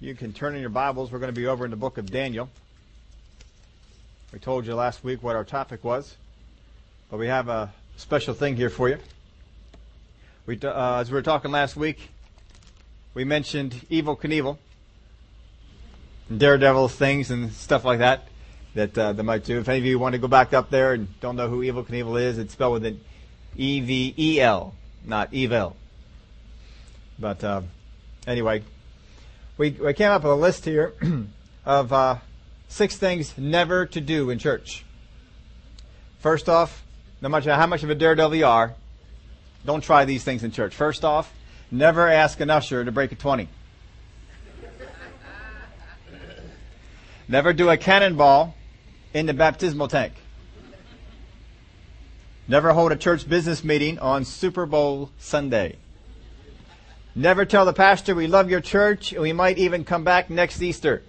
You can turn in your Bibles. We're going to be over in the book of Daniel. We told you last week what our topic was, but we have a special thing here for you. We, uh, as we were talking last week, we mentioned Evel Knievel, daredevil things and stuff like that that uh, they might do. If any of you want to go back up there and don't know who Evel Knievel is, it's spelled with an E V E L, not evil. But uh, anyway, we, we came up with a list here of uh, six things never to do in church. First off, no matter how much of a daredevil you are, don't try these things in church. First off, never ask an usher to break a 20. never do a cannonball in the baptismal tank. Never hold a church business meeting on Super Bowl Sunday. Never tell the pastor we love your church and we might even come back next Easter.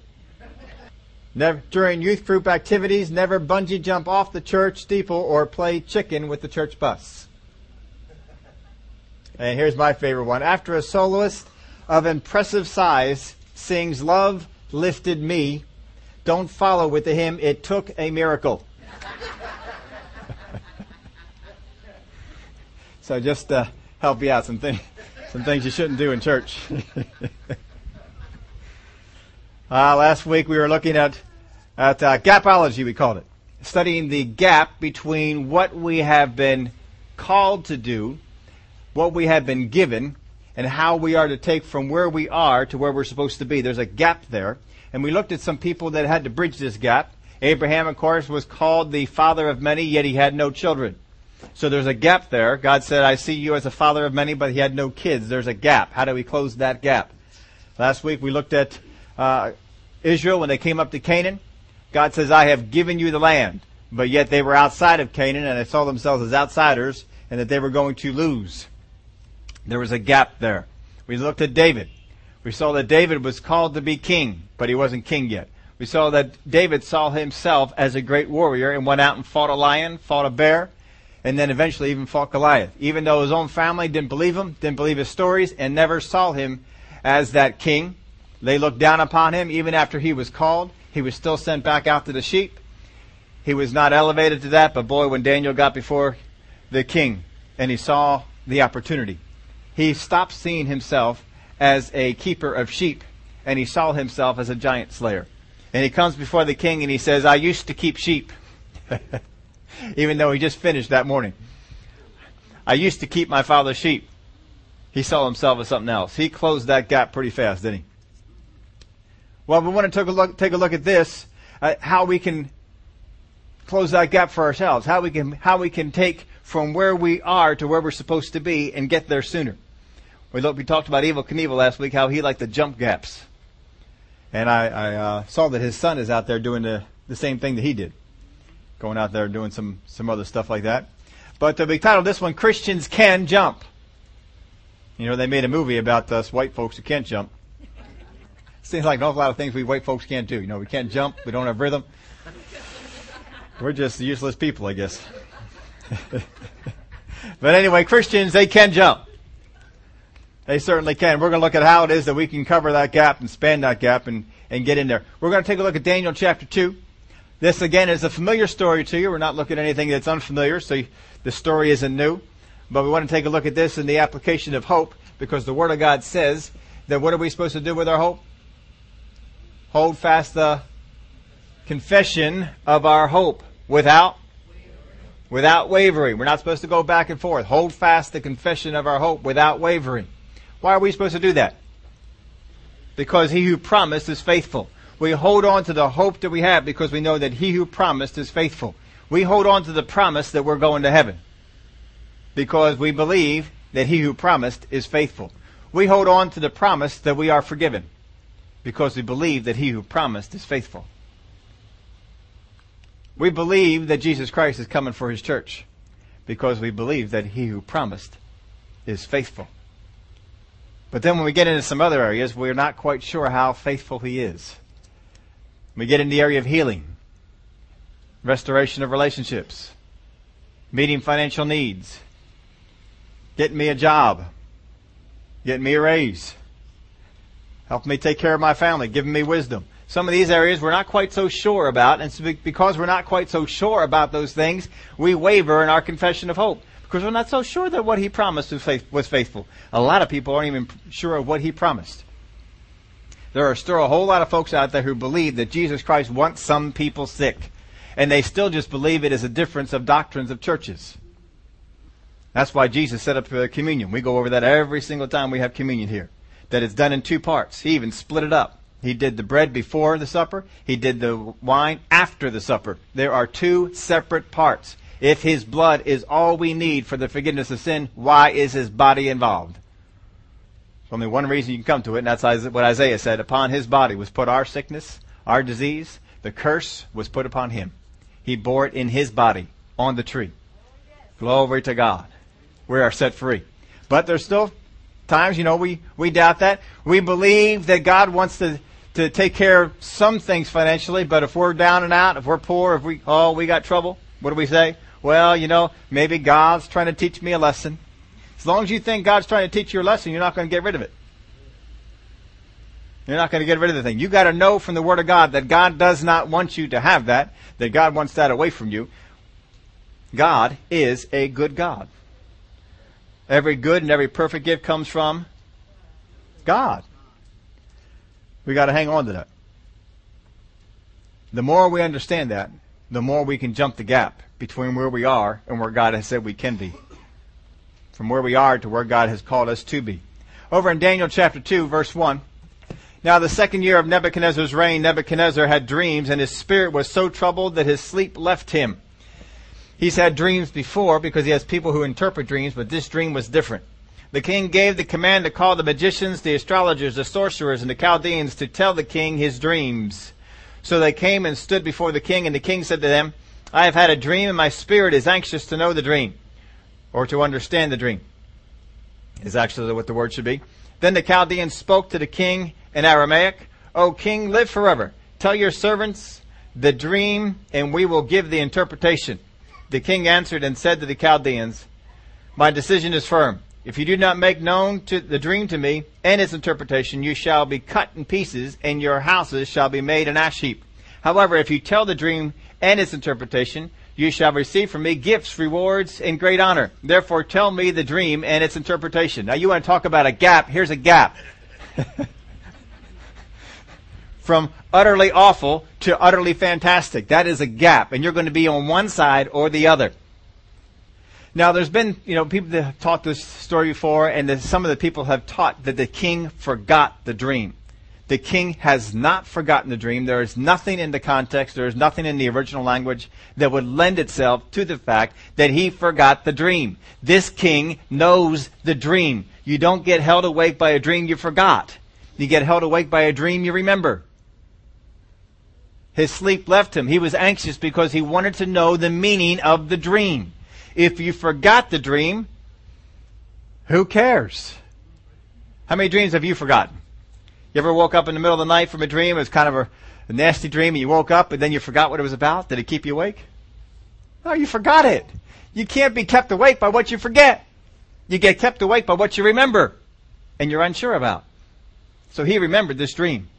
Never, during youth group activities, never bungee jump off the church steeple or play chicken with the church bus. And here's my favorite one. After a soloist of impressive size sings Love Lifted Me, don't follow with the hymn It Took a Miracle. so just to help you out, some things some things you shouldn't do in church. uh, last week we were looking at at uh, gapology, we called it, studying the gap between what we have been called to do, what we have been given, and how we are to take from where we are to where we're supposed to be. There's a gap there, and we looked at some people that had to bridge this gap. Abraham, of course, was called the father of many, yet he had no children. So there's a gap there. God said, I see you as a father of many, but he had no kids. There's a gap. How do we close that gap? Last week we looked at uh, Israel when they came up to Canaan. God says, I have given you the land. But yet they were outside of Canaan and they saw themselves as outsiders and that they were going to lose. There was a gap there. We looked at David. We saw that David was called to be king, but he wasn't king yet. We saw that David saw himself as a great warrior and went out and fought a lion, fought a bear, and then eventually even fought Goliath. Even though his own family didn't believe him, didn't believe his stories, and never saw him as that king. They looked down upon him even after he was called. He was still sent back out to the sheep. He was not elevated to that, but boy, when Daniel got before the king and he saw the opportunity, he stopped seeing himself as a keeper of sheep and he saw himself as a giant slayer. And he comes before the king and he says, I used to keep sheep. even though he just finished that morning. I used to keep my father's sheep. He saw himself as something else. He closed that gap pretty fast, didn't he? Well, we want to take a look, take a look at this, uh, how we can close that gap for ourselves, how we can, how we can take from where we are to where we're supposed to be and get there sooner. We, looked, we talked about Evel Knievel last week, how he liked the jump gaps. And I, I uh, saw that his son is out there doing the, the same thing that he did going out there doing some, some other stuff like that. But uh, we titled this one, Christians Can Jump. You know, they made a movie about us white folks who can't jump. Seems like an awful lot of things we white folks can't do. You know, we can't jump, we don't have rhythm. We're just useless people, I guess. but anyway, Christians, they can jump. They certainly can. We're going to look at how it is that we can cover that gap and span that gap and, and get in there. We're going to take a look at Daniel chapter 2. This again is a familiar story to you. We're not looking at anything that's unfamiliar, so the story isn't new. But we want to take a look at this in the application of hope because the Word of God says that what are we supposed to do with our hope? Hold fast the confession of our hope without without wavering. We're not supposed to go back and forth. Hold fast the confession of our hope without wavering. Why are we supposed to do that? Because he who promised is faithful. We hold on to the hope that we have because we know that he who promised is faithful. We hold on to the promise that we're going to heaven because we believe that he who promised is faithful. We hold on to the promise that we are forgiven because we believe that he who promised is faithful. We believe that Jesus Christ is coming for his church because we believe that he who promised is faithful. But then when we get into some other areas, we're not quite sure how faithful he is. We get in the area of healing, restoration of relationships, meeting financial needs, getting me a job, getting me a raise. helping me take care of my family, giving me wisdom. Some of these areas we're not quite so sure about, and because we're not quite so sure about those things, we waver in our confession of hope. Because we're not so sure that what he promised was faithful. A lot of people aren't even sure of what he promised. There are still a whole lot of folks out there who believe that Jesus Christ wants some people sick. And they still just believe it is a difference of doctrines of churches. That's why Jesus set up the communion. We go over that every single time we have communion here. That it's done in two parts. He even split it up. He did the bread before the supper. He did the wine after the supper. There are two separate parts. If his blood is all we need for the forgiveness of sin, why is his body involved? There's only one reason you can come to it, and that's what Isaiah said. Upon his body was put our sickness, our disease. The curse was put upon him. He bore it in his body on the tree. Glory to God. We are set free. But there's still times, you know, we, we doubt that. We believe that God wants to to take care of some things financially, but if we're down and out, if we're poor, if we, oh, we got trouble, what do we say? Well, you know, maybe God's trying to teach me a lesson. As long as you think God's trying to teach you a lesson, you're not going to get rid of it. You're not going to get rid of the thing. You got to know from the Word of God that God does not want you to have that, that God wants that away from you. God is a good God. Every good and every perfect gift comes from God. We got to hang on to that. The more we understand that, the more we can jump the gap between where we are and where God has said we can be. From where we are to where God has called us to be. Over in Daniel chapter 2 verse 1. Now the second year of Nebuchadnezzar's reign, Nebuchadnezzar had dreams and his spirit was so troubled that his sleep left him. He's had dreams before because he has people who interpret dreams, but this dream was different. The king gave the command to call the magicians, the astrologers, the sorcerers, and the Chaldeans to tell the king his dreams. So they came and stood before the king, and the king said to them, I have had a dream, and my spirit is anxious to know the dream, or to understand the dream, is actually what the word should be. Then the Chaldeans spoke to the king in Aramaic, O king, live forever. Tell your servants the dream, and we will give the interpretation. The king answered and said to the Chaldeans, My decision is firm. If you do not make known to the dream to me and its interpretation, you shall be cut in pieces, and your houses shall be made an ash heap. However, if you tell the dream and its interpretation, you shall receive from me gifts, rewards, and great honor. Therefore, tell me the dream and its interpretation. Now, you want to talk about a gap? Here's a gap. From utterly awful to utterly fantastic. That is a gap, and you're going to be on one side or the other. Now, there's been, you know, people that have taught this story before, and some of the people have taught that the king forgot the dream. The king has not forgotten the dream. There is nothing in the context, there is nothing in the original language that would lend itself to the fact that he forgot the dream. This king knows the dream. You don't get held awake by a dream you forgot. You get held awake by a dream you remember. His sleep left him. He was anxious because he wanted to know the meaning of the dream. If you forgot the dream, who cares? How many dreams have you forgotten? You ever woke up in the middle of the night from a dream? It was kind of a, a nasty dream and you woke up and then you forgot what it was about? Did it keep you awake? No, you forgot it. You can't be kept awake by what you forget. You get kept awake by what you remember and you're unsure about. So he remembered this dream.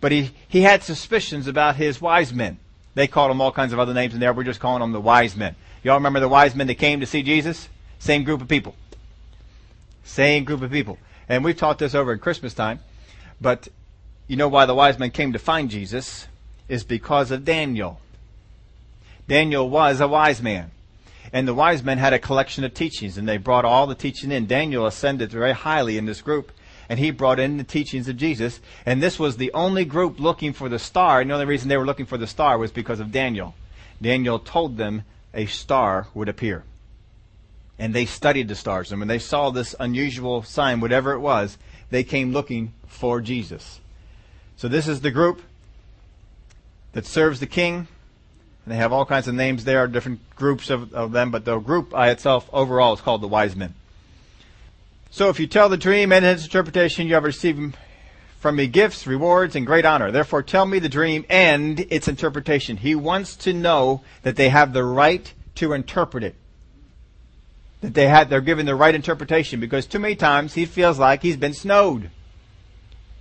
But he, he had suspicions about his wise men. They called them all kinds of other names in there. We're just calling them the wise men. Y'all remember the wise men that came to see Jesus? Same group of people. Same group of people. And we've taught this over at Christmas time. But you know why the wise men came to find Jesus? Is because of Daniel. Daniel was a wise man. And the wise men had a collection of teachings, and they brought all the teaching in. Daniel ascended very highly in this group, and he brought in the teachings of Jesus. And this was the only group looking for the star. And the only reason they were looking for the star was because of Daniel. Daniel told them a star would appear. And they studied the stars. And when they saw this unusual sign, whatever it was, they came looking for Jesus. So this is the group that serves the king. And they have all kinds of names there, different groups of, of them, but the group by itself overall is called the wise men. So if you tell the dream and its interpretation, you have received from me gifts, rewards, and great honor. Therefore tell me the dream and its interpretation. He wants to know that they have the right to interpret it. That they had, they're given the right interpretation because too many times he feels like he's been snowed.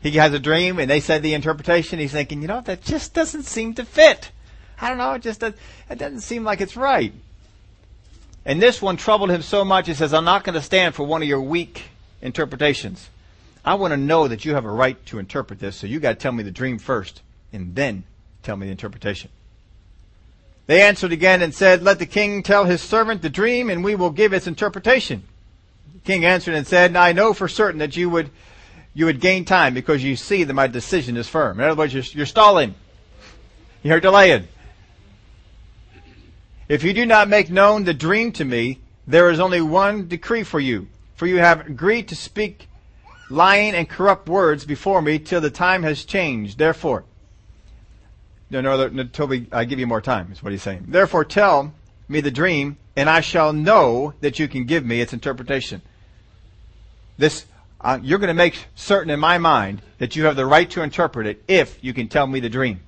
He has a dream and they said the interpretation. He's thinking, you know, that just doesn't seem to fit. I don't know. It just does, it doesn't seem like it's right. And this one troubled him so much. He says, I'm not going to stand for one of your weak interpretations. I want to know that you have a right to interpret this. So you got to tell me the dream first and then tell me the interpretation. They answered again and said, Let the king tell his servant the dream and we will give its interpretation. The king answered and said, I know for certain that you would you would gain time because you see that my decision is firm. In other words, you're, you're stalling. You're delaying. If you do not make known the dream to me, there is only one decree for you. For you have agreed to speak lying and corrupt words before me till the time has changed. Therefore, no, no, until we, I give you more time, is what he's saying. Therefore, tell me the dream, and I shall know that you can give me its interpretation. This uh, you're going to make certain in my mind that you have the right to interpret it if you can tell me the dream.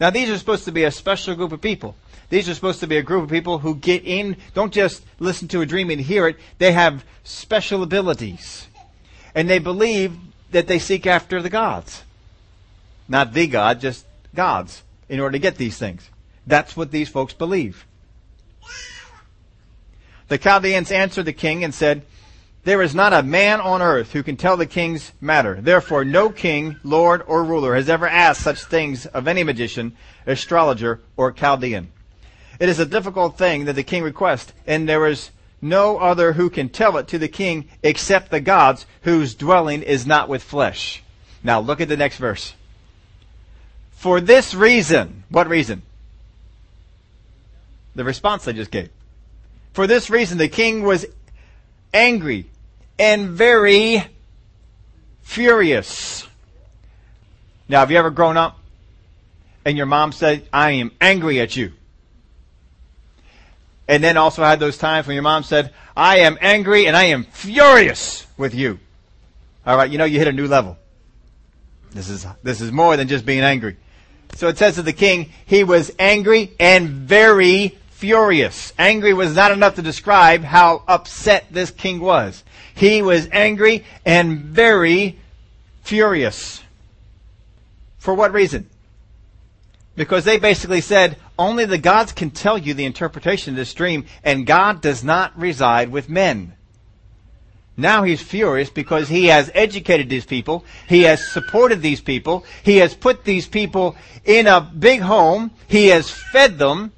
Now, these are supposed to be a special group of people. These are supposed to be a group of people who get in, don't just listen to a dream and hear it. They have special abilities. And they believe that they seek after the gods. Not the God, just gods in order to get these things. That's what these folks believe. The Chaldeans answered the king and said, there is not a man on earth who can tell the king's matter. Therefore, no king, lord, or ruler has ever asked such things of any magician, astrologer, or Chaldean. It is a difficult thing that the king requests, and there is no other who can tell it to the king except the gods whose dwelling is not with flesh. Now look at the next verse. For this reason, what reason? The response I just gave. For this reason, the king was angry and very furious. Now, have you ever grown up and your mom said, I am angry at you? And then also had those times when your mom said, I am angry and I am furious with you. All right, you know you hit a new level. This is this is more than just being angry. So it says of the king, he was angry and very furious. Angry was not enough to describe how upset this king was. He was angry and very furious. For what reason? Because they basically said, only the gods can tell you the interpretation of this dream, and God does not reside with men. Now he's furious because he has educated these people. He has supported these people. He has put these people in a big home. He has fed them.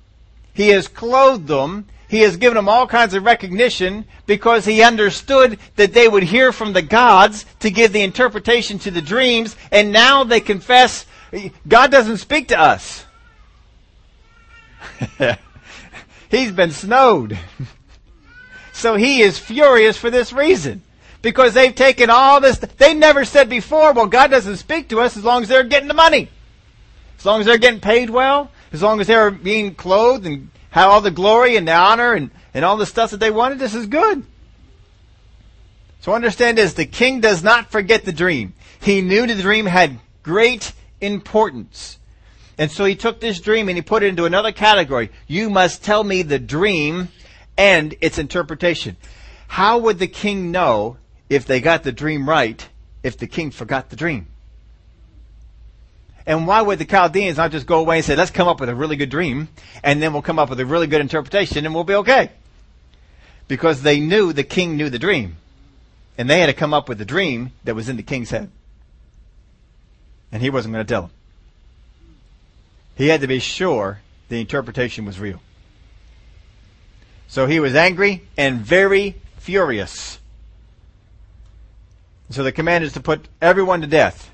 He has clothed them. He has given them all kinds of recognition because he understood that they would hear from the gods to give the interpretation to the dreams, and now they confess God doesn't speak to us. He's been snowed. so he is furious for this reason. Because they've taken all this, they never said before, well, God doesn't speak to us as long as they're getting the money. As long as they're getting paid well, as long as they're being clothed and have all the glory and the honor and, and all the stuff that they wanted, this is good. So understand this, the king does not forget the dream. He knew the dream had great importance. And so he took this dream and he put it into another category. You must tell me the dream and its interpretation. How would the king know if they got the dream right if the king forgot the dream? And why would the Chaldeans not just go away and say, let's come up with a really good dream, and then we'll come up with a really good interpretation, and we'll be okay? Because they knew the king knew the dream. And they had to come up with the dream that was in the king's head. And he wasn't going to tell them. He had to be sure the interpretation was real. So he was angry and very furious. So the command is to put everyone to death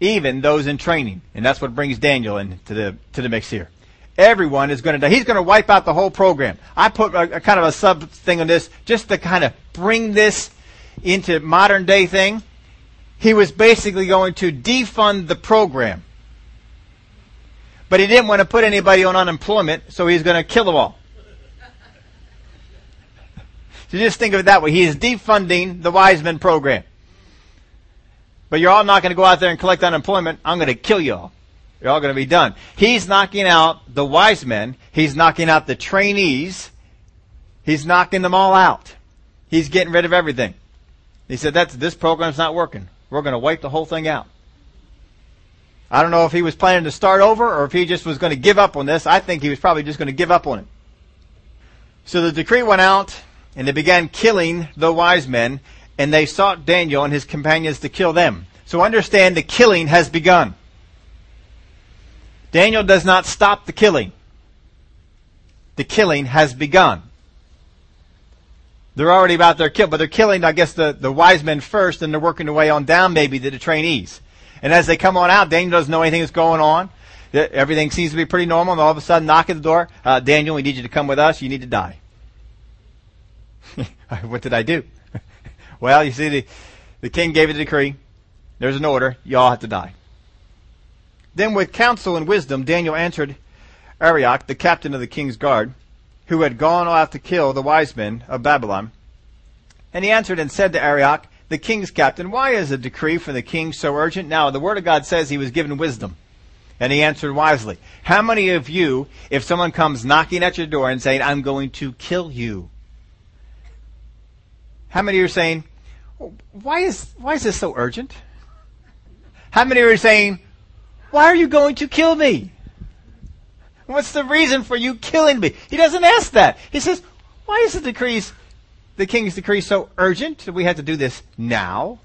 even those in training. And that's what brings Daniel into the, to the mix here. Everyone is going to die. He's going to wipe out the whole program. I put a, a kind of a sub thing on this just to kind of bring this into modern day thing. He was basically going to defund the program. But he didn't want to put anybody on unemployment, so he's going to kill them all. So just think of it that way. He is defunding the wise men program. But you're all not going to go out there and collect unemployment. I'm going to kill you all. You're all going to be done. He's knocking out the wise men. He's knocking out the trainees. He's knocking them all out. He's getting rid of everything. He said, "That's this program's not working. We're going to wipe the whole thing out. I don't know if he was planning to start over or if he just was going to give up on this. I think he was probably just going to give up on it. So the decree went out and they began killing the wise men and they sought Daniel and his companions to kill them. So understand the killing has begun. Daniel does not stop the killing. The killing has begun. They're already about their kill, but they're killing, I guess, the, the wise men first, and they're working their way on down maybe to the trainees. And as they come on out, Daniel doesn't know anything that's going on. Everything seems to be pretty normal, and all of a sudden, knock at the door. Uh, Daniel, we need you to come with us. You need to die. what did I do? Well, you see, the, the king gave a decree. There's an order. You all have to die. Then, with counsel and wisdom, Daniel answered Arioch, the captain of the king's guard, who had gone off to kill the wise men of Babylon. And he answered and said to Arioch, the king's captain, Why is a decree from the king so urgent? Now, the word of God says he was given wisdom. And he answered wisely. How many of you, if someone comes knocking at your door and saying, I'm going to kill you, how many are saying, why is, why is this so urgent? How many are saying, why are you going to kill me? What's the reason for you killing me? He doesn't ask that. He says, why is the decrees the king's decree so urgent that we have to do this now?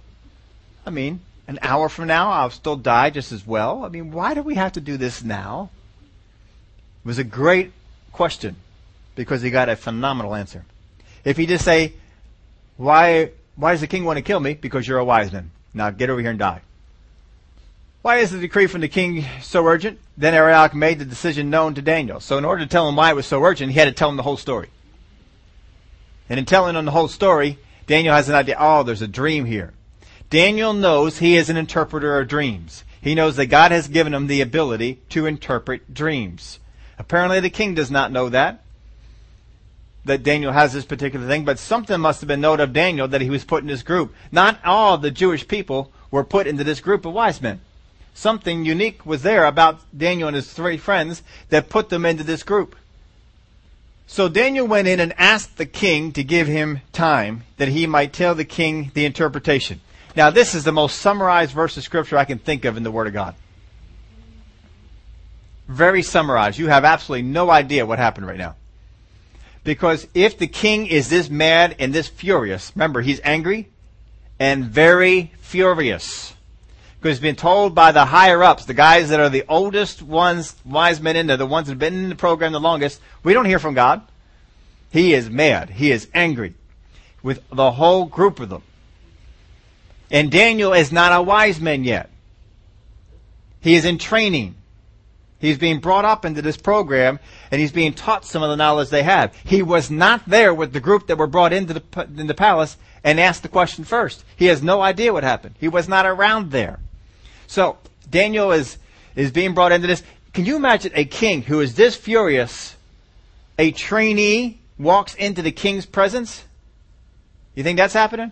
I mean, an hour from now, I'll still die just as well. I mean, why do we have to do this now? It was a great question because he got a phenomenal answer. If he just say, why, why does the king want to kill me? Because you're a wise man. Now get over here and die. Why is the decree from the king so urgent? Then Arioch made the decision known to Daniel. So in order to tell him why it was so urgent, he had to tell him the whole story. And in telling him the whole story, Daniel has an idea. Oh, there's a dream here. Daniel knows he is an interpreter of dreams. He knows that God has given him the ability to interpret dreams. Apparently the king does not know that, that Daniel has this particular thing, but something must have been known of Daniel that he was put in this group. Not all the Jewish people were put into this group of wise men. Something unique was there about Daniel and his three friends that put them into this group. So Daniel went in and asked the king to give him time that he might tell the king the interpretation. Now, this is the most summarized verse of scripture I can think of in the Word of God. Very summarized. You have absolutely no idea what happened right now. Because if the king is this mad and this furious, remember, he's angry and very furious. Because he's been told by the higher ups, the guys that are the oldest ones, wise men in there, the ones that have been in the program the longest, we don't hear from God. He is mad. He is angry with the whole group of them. And Daniel is not a wise man yet. He is in training. He's being brought up into this program and he's being taught some of the knowledge they have. He was not there with the group that were brought into the, in the palace and asked the question first. He has no idea what happened. He was not around there. So Daniel is, is being brought into this. Can you imagine a king who is this furious, a trainee walks into the king's presence? You think that's happening?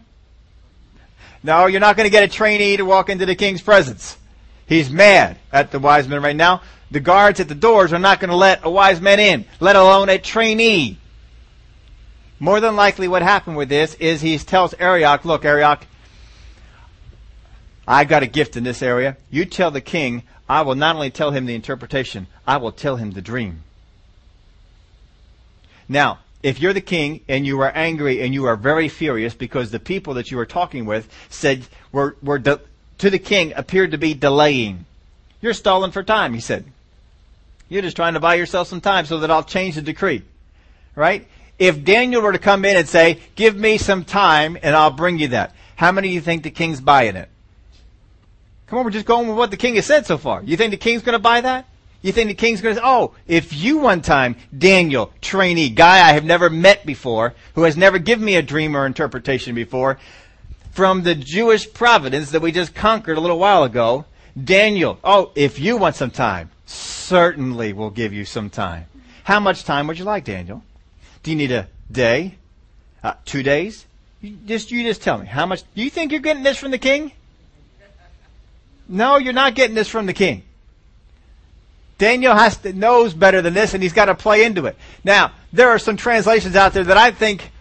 No, you're not going to get a trainee to walk into the king's presence. He's mad at the wise men right now the guards at the doors are not going to let a wise man in, let alone a trainee. More than likely what happened with this is he tells Arioch, look, Arioch, I got a gift in this area. You tell the king, I will not only tell him the interpretation, I will tell him the dream. Now, if you're the king and you are angry and you are very furious because the people that you were talking with said were, were de- to the king appeared to be delaying. You're stalling for time, he said. You're just trying to buy yourself some time so that I'll change the decree. Right? If Daniel were to come in and say, give me some time and I'll bring you that, how many of you think the king's buying it? Come on, we're just going with what the king has said so far. You think the king's going to buy that? You think the king's going to say, oh, if you one time, Daniel, trainee, guy I have never met before, who has never given me a dream or interpretation before, from the Jewish providence that we just conquered a little while ago, Daniel, oh, if you want some time, certainly we'll give you some time. How much time would you like, Daniel? Do you need a day? Uh, two days? You just, you just tell me. How much? Do you think you're getting this from the king? No, you're not getting this from the king. Daniel has to, knows better than this and he's got to play into it. Now, there are some translations out there that I think,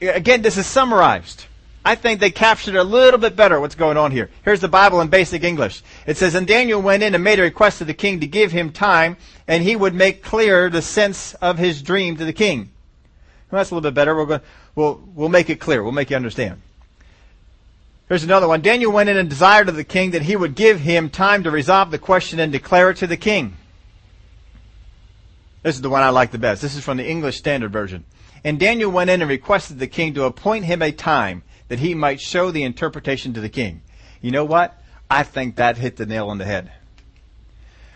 again, this is summarized. I think they captured a little bit better what's going on here. Here's the Bible in basic English. It says, And Daniel went in and made a request to the king to give him time, and he would make clear the sense of his dream to the king. Well, that's a little bit better. We're going, we'll, we'll make it clear. We'll make you understand. Here's another one. Daniel went in and desired of the king that he would give him time to resolve the question and declare it to the king. This is the one I like the best. This is from the English Standard Version. And Daniel went in and requested the king to appoint him a time that he might show the interpretation to the king. You know what? I think that hit the nail on the head.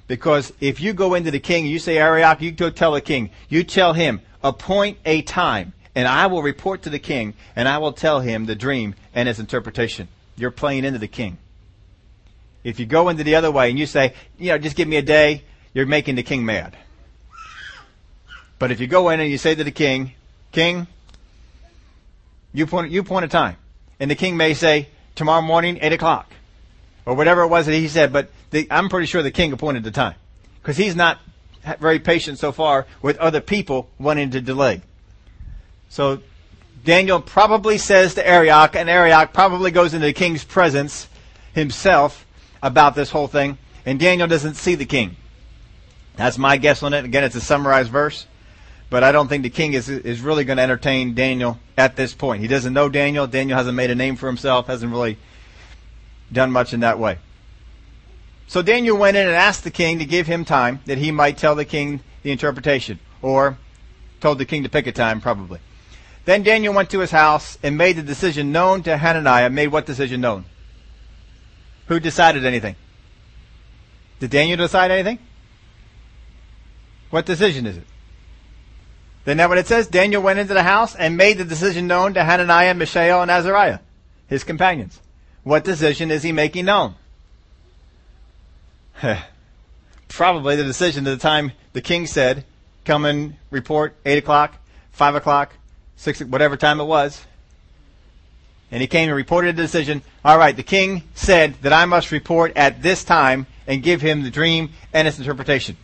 Because if you go into the king, you say, Arioch, you go tell the king, you tell him, appoint a time, and I will report to the king, and I will tell him the dream and its interpretation. You're playing into the king. If you go into the other way and you say, you know, just give me a day, you're making the king mad. But if you go in and you say to the king, King, you point, you point a time. And the king may say, tomorrow morning, 8 o'clock. Or whatever it was that he said, but the, I'm pretty sure the king appointed the time. Because he's not very patient so far with other people wanting to delay. So Daniel probably says to Arioch, and Arioch probably goes into the king's presence himself about this whole thing, and Daniel doesn't see the king. That's my guess on it. Again, it's a summarized verse. But I don't think the king is, is really going to entertain Daniel at this point. He doesn't know Daniel. Daniel hasn't made a name for himself, hasn't really done much in that way. So Daniel went in and asked the king to give him time that he might tell the king the interpretation, or told the king to pick a time, probably. Then Daniel went to his house and made the decision known to Hananiah. Made what decision known? Who decided anything? Did Daniel decide anything? What decision is it? Isn't that what it says? Daniel went into the house and made the decision known to Hananiah, Mishael, and Azariah, his companions. What decision is he making known? Probably the decision at the time the king said, come and report 8 o'clock, 5 o'clock, 6, whatever time it was. And he came and reported the decision. All right, the king said that I must report at this time and give him the dream and its interpretation.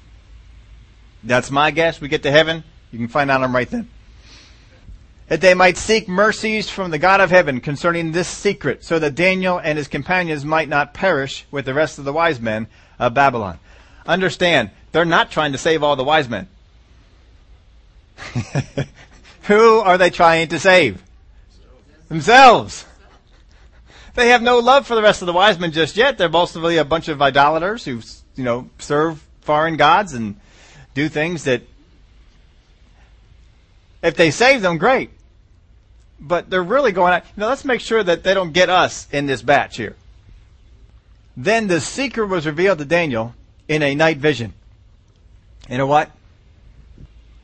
That's my guess. We get to heaven. You can find out them right then. That they might seek mercies from the God of heaven concerning this secret, so that Daniel and his companions might not perish with the rest of the wise men of Babylon. Understand, they're not trying to save all the wise men. Who are they trying to save? Themselves. They have no love for the rest of the wise men just yet. They're mostly a bunch of idolaters who, you know, serve foreign gods and do things that if they save them, great. But they're really going out. Know, let's make sure that they don't get us in this batch here. Then the secret was revealed to Daniel in a night vision. You know what?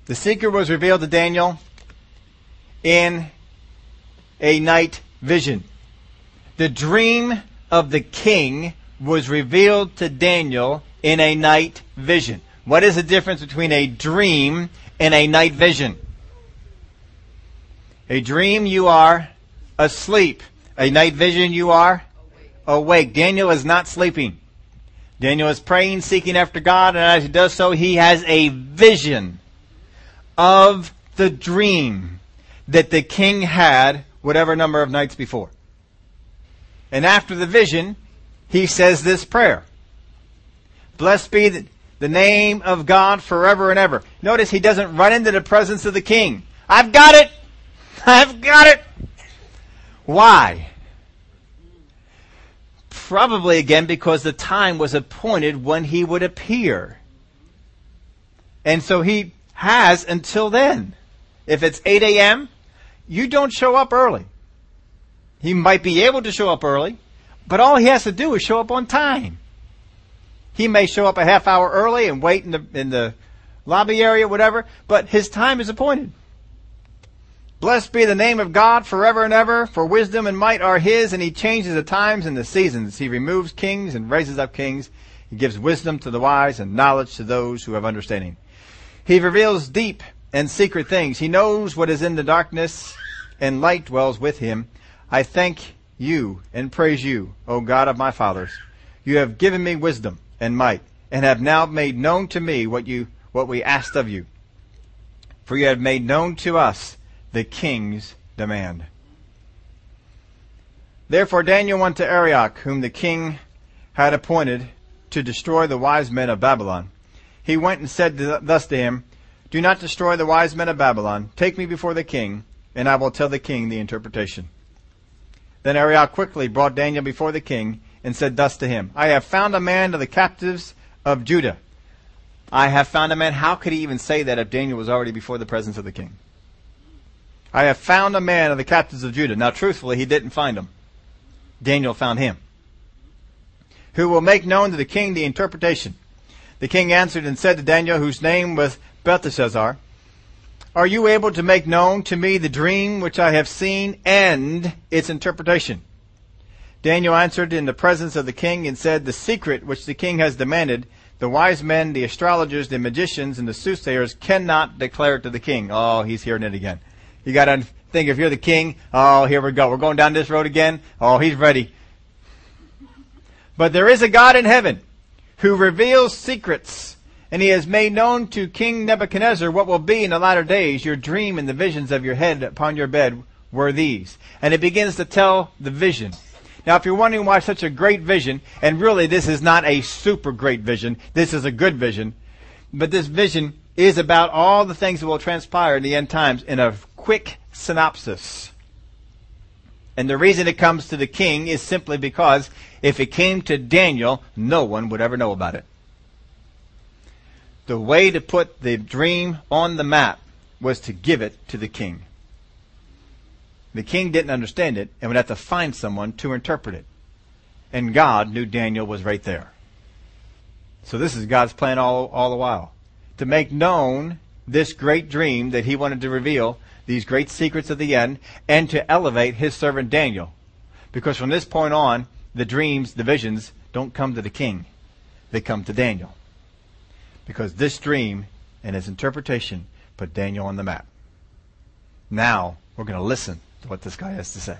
The secret was revealed to Daniel in a night vision. The dream of the king was revealed to Daniel in a night vision. What is the difference between a dream and a night vision? A dream, you are asleep. A night vision, you are awake. Daniel is not sleeping. Daniel is praying, seeking after God, and as he does so, he has a vision of the dream that the king had whatever number of nights before. And after the vision, he says this prayer. Blessed be the, name of God forever and ever. Notice he doesn't run into the presence of the king. I've got it! I've got it. Why? Probably again because the time was appointed when he would appear. And so he has until then. If it's 8 a.m., you don't show up early. He might be able to show up early, but all he has to do is show up on time. He may show up a half hour early and wait in the, in the lobby area, whatever, but his time is appointed. Blessed be the name of God forever and ever, for wisdom and might are his, and he changes the times and the seasons. He removes kings and raises up kings. He gives wisdom to the wise and knowledge to those who have understanding. He reveals deep and secret things. He knows what is in the darkness, and light dwells with him. I thank you and praise you, O God of my fathers. You have given me wisdom and might, and have now made known to me what you what we asked of you. For you have made known to us the king's demand. Therefore Daniel went to Arioch, whom the king had appointed to destroy the wise men of Babylon. He went and said thus to him, Do not destroy the wise men of Babylon. Take me before the king, and I will tell the king the interpretation. Then Arioch quickly brought Daniel before the king, and said thus to him, I have found a man of the captives of Judah. I have found a man. How could he even say that if Daniel was already before the presence of the king? I have found a man of the captives of Judah. Now, truthfully, he didn't find him. Daniel found him. Who will make known to the king the interpretation. The king answered and said to Daniel, whose name was Belteshazzar, Are you able to make known to me the dream which I have seen and its interpretation? Daniel answered in the presence of the king and said, The secret which the king has demanded, the wise men, the astrologers, the magicians, and the soothsayers cannot declare it to the king. Oh, he's hearing it again. You got to think if you're the king, oh, here we go. We're going down this road again. Oh, he's ready. But there is a God in heaven who reveals secrets, and he has made known to King Nebuchadnezzar what will be in the latter days. Your dream and the visions of your head upon your bed were these. And it begins to tell the vision. Now, if you're wondering why such a great vision, and really this is not a super great vision, this is a good vision, but this vision is about all the things that will transpire in the end times in a quick synopsis. And the reason it comes to the king is simply because if it came to Daniel, no one would ever know about it. The way to put the dream on the map was to give it to the king. The king didn't understand it and would have to find someone to interpret it. And God knew Daniel was right there. So this is God's plan all, all the while. To make known this great dream that he wanted to reveal these great secrets of the end and to elevate his servant Daniel. Because from this point on, the dreams, the visions, don't come to the king. They come to Daniel. Because this dream and its interpretation put Daniel on the map. Now, we're going to listen to what this guy has to say.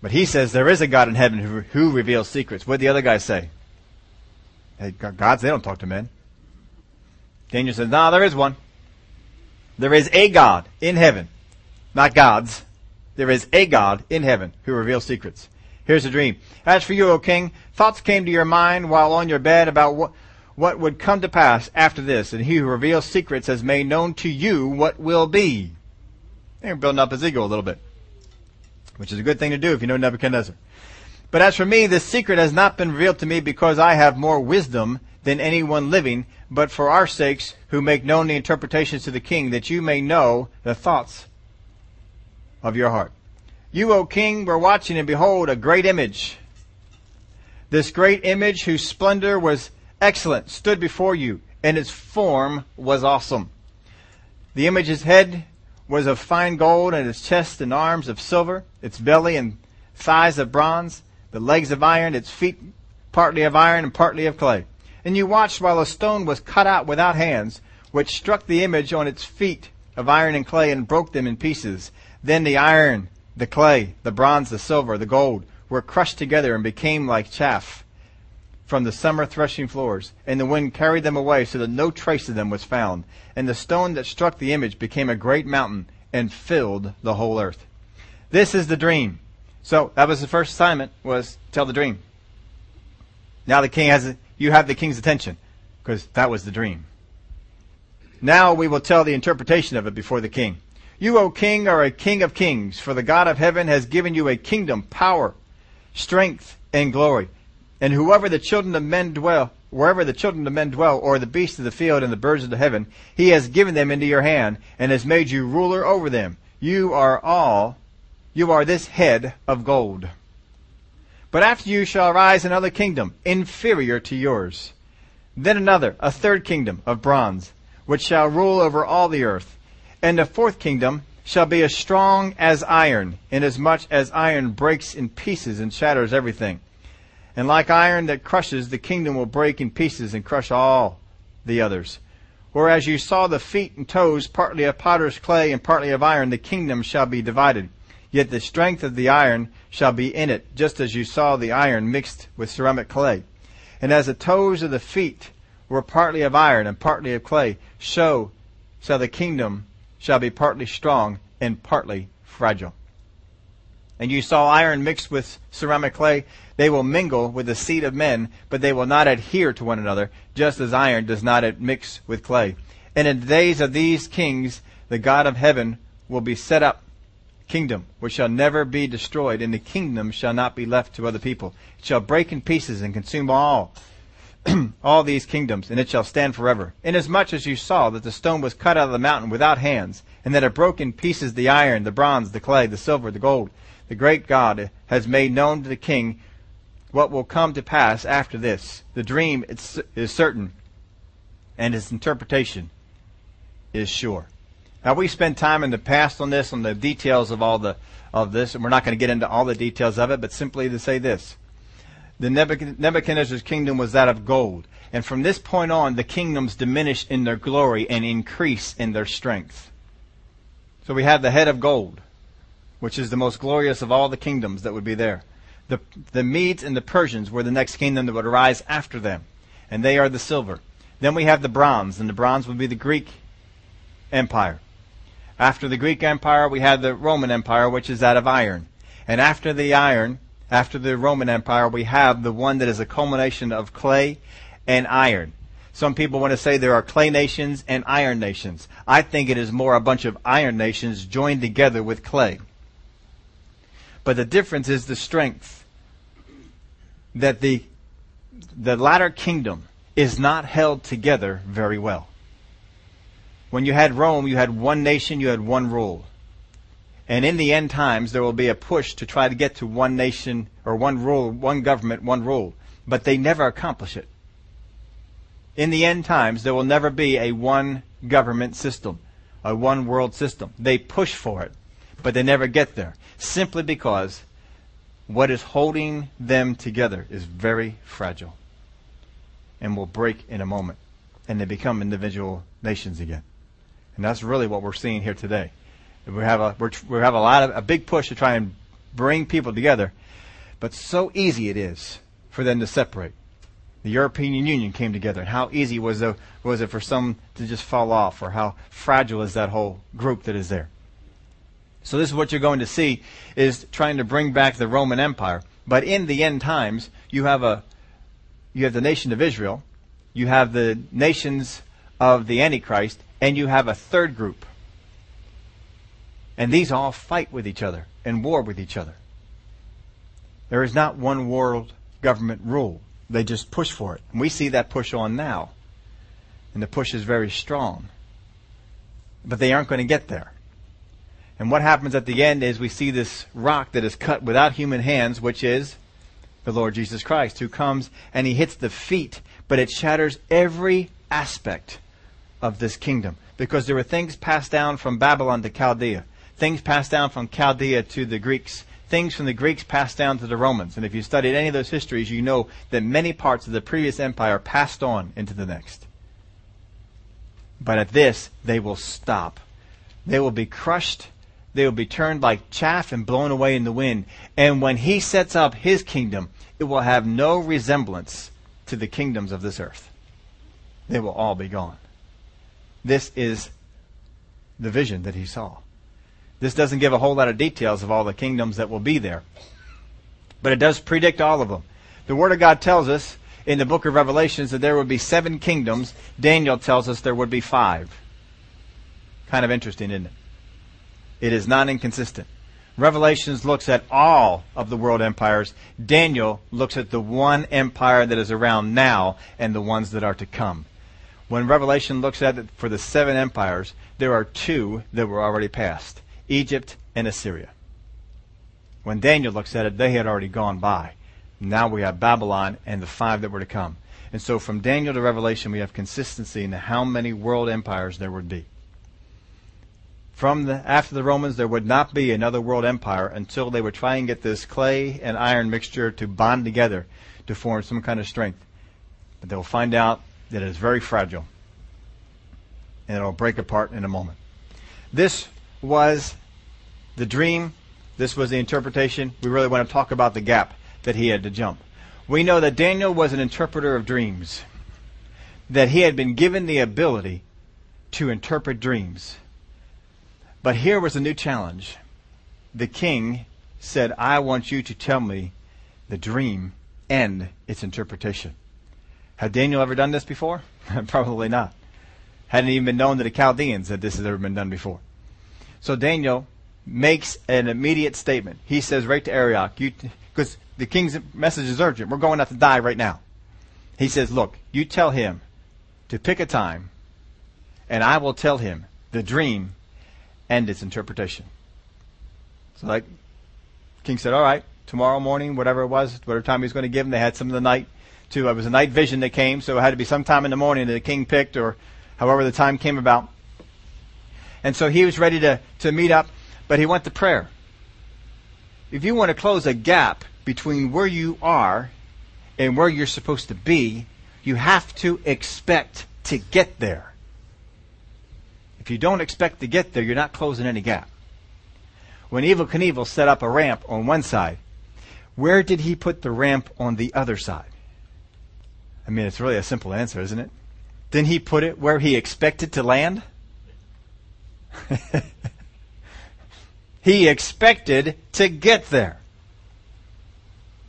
But he says there is a God in heaven who, who reveals secrets. What did the other guy say? Hey, gods, they don't talk to men. Daniel says, no, there is one. There is a God in heaven, not gods. There is a God in heaven who reveals secrets. Here's a dream. As for you, O king, thoughts came to your mind while on your bed about what, what would come to pass after this, and he who reveals secrets has made known to you what will be. They're building up his ego a little bit, which is a good thing to do if you know Nebuchadnezzar. But as for me, this secret has not been revealed to me because I have more wisdom than anyone living, but for our sakes who make known the interpretations to the king, that you may know the thoughts of your heart. You, O king, were watching, and behold, a great image. This great image, whose splendor was excellent, stood before you, and its form was awesome. The image's head was of fine gold, and its chest and arms of silver, its belly and thighs of bronze, the legs of iron, its feet partly of iron and partly of clay. And you watched while a stone was cut out without hands, which struck the image on its feet of iron and clay and broke them in pieces. Then the iron, the clay, the bronze, the silver, the gold were crushed together and became like chaff from the summer threshing floors, and the wind carried them away so that no trace of them was found. And the stone that struck the image became a great mountain and filled the whole earth. This is the dream. So that was the first assignment was tell the dream. Now the king has you have the king's attention because that was the dream. Now we will tell the interpretation of it before the king. You, O king, are a king of kings, for the God of heaven has given you a kingdom, power, strength, and glory. And whoever the children of men dwell, wherever the children of men dwell, or the beasts of the field and the birds of the heaven, he has given them into your hand, and has made you ruler over them. You are all, you are this head of gold. But after you shall arise another kingdom, inferior to yours. Then another, a third kingdom of bronze, which shall rule over all the earth. And the fourth kingdom shall be as strong as iron, inasmuch as iron breaks in pieces and shatters everything. And like iron that crushes, the kingdom will break in pieces and crush all the others. Whereas you saw the feet and toes partly of potter's clay and partly of iron, the kingdom shall be divided. Yet the strength of the iron shall be in it, just as you saw the iron mixed with ceramic clay. And as the toes of the feet were partly of iron and partly of clay, so shall the kingdom shall be partly strong and partly fragile. And you saw iron mixed with ceramic clay. They will mingle with the seed of men, but they will not adhere to one another, just as iron does not mix with clay. And in the days of these kings, the God of heaven will be set up kingdom, which shall never be destroyed, and the kingdom shall not be left to other people. It shall break in pieces and consume all, all these kingdoms, and it shall stand forever. Inasmuch as you saw that the stone was cut out of the mountain without hands, and that it broke in pieces the iron, the bronze, the clay, the silver, the gold, the great God has made known to the king what will come to pass after this. The dream is certain, and its interpretation is sure. Now we spent time in the past on this, on the details of all the of this, and we're not going to get into all the details of it, but simply to say this: the Nebuchadnezzar's kingdom was that of gold, and from this point on, the kingdoms diminished in their glory and increase in their strength. So we have the head of gold, which is the most glorious of all the kingdoms that would be there. The, the Medes and the Persians were the next kingdom that would arise after them, and they are the silver. Then we have the bronze, and the bronze would be the Greek Empire. After the Greek Empire, we have the Roman Empire, which is that of iron. And after the iron, after the Roman Empire, we have the one that is a culmination of clay and iron. Some people want to say there are clay nations and iron nations. I think it is more a bunch of iron nations joined together with clay. But the difference is the strength. That the, the latter kingdom is not held together very well. When you had Rome, you had one nation, you had one rule. And in the end times, there will be a push to try to get to one nation or one rule, one government, one rule. But they never accomplish it. In the end times, there will never be a one government system, a one world system. They push for it, but they never get there simply because what is holding them together is very fragile and will break in a moment and they become individual nations again. And that's really what we're seeing here today. We have a we have a lot of a big push to try and bring people together, but so easy it is for them to separate. The European Union came together, and how easy was it, was it for some to just fall off, or how fragile is that whole group that is there? So this is what you're going to see is trying to bring back the Roman Empire. But in the end times, you have a you have the nation of Israel, you have the nations of the Antichrist, and you have a third group. And these all fight with each other and war with each other. There is not one world government rule. They just push for it. And we see that push on now. And the push is very strong. But they aren't going to get there. And what happens at the end is we see this rock that is cut without human hands, which is the Lord Jesus Christ, who comes and he hits the feet, but it shatters every aspect of this kingdom. Because there were things passed down from Babylon to Chaldea, things passed down from Chaldea to the Greeks, things from the Greeks passed down to the Romans. And if you studied any of those histories, you know that many parts of the previous empire passed on into the next. But at this, they will stop. They will be crushed they will be turned like chaff and blown away in the wind. And when he sets up his kingdom, it will have no resemblance to the kingdoms of this earth. They will all be gone. This is the vision that he saw. This doesn't give a whole lot of details of all the kingdoms that will be there, but it does predict all of them. The Word of God tells us in the book of Revelations that there would be seven kingdoms. Daniel tells us there would be five. Kind of interesting, isn't it? It is not inconsistent. Revelations looks at all of the world empires. Daniel looks at the one empire that is around now and the ones that are to come. When Revelation looks at it for the seven empires, there are two that were already past Egypt and Assyria. When Daniel looks at it, they had already gone by. Now we have Babylon and the five that were to come. And so from Daniel to Revelation, we have consistency in how many world empires there would be from the, after the Romans, there would not be another world empire until they would try and get this clay and iron mixture to bond together to form some kind of strength. But they'll find out that is very fragile and it'll break apart in a moment. This was the dream. This was the interpretation. We really want to talk about the gap that he had to jump. We know that Daniel was an interpreter of dreams, that he had been given the ability to interpret dreams. But here was a new challenge. The king said, I want you to tell me the dream and its interpretation. Had Daniel ever done this before? Probably not. Hadn't even been known to the Chaldeans that this has ever been done before. So Daniel makes an immediate statement. He says right to Arioch, because the king's message is urgent. We're going out to die right now. He says, look, you tell him to pick a time, and I will tell him the dream and its interpretation. So like, king said, all right, tomorrow morning, whatever it was, whatever time he was going to give him, they had some of the night to, uh, it was a night vision that came, so it had to be sometime in the morning that the king picked, or however the time came about. And so he was ready to, to meet up, but he went to prayer. If you want to close a gap between where you are and where you're supposed to be, you have to expect to get there. If you don't expect to get there, you're not closing any gap. When Evel Knievel set up a ramp on one side, where did he put the ramp on the other side? I mean, it's really a simple answer, isn't it? Didn't he put it where he expected to land? he expected to get there.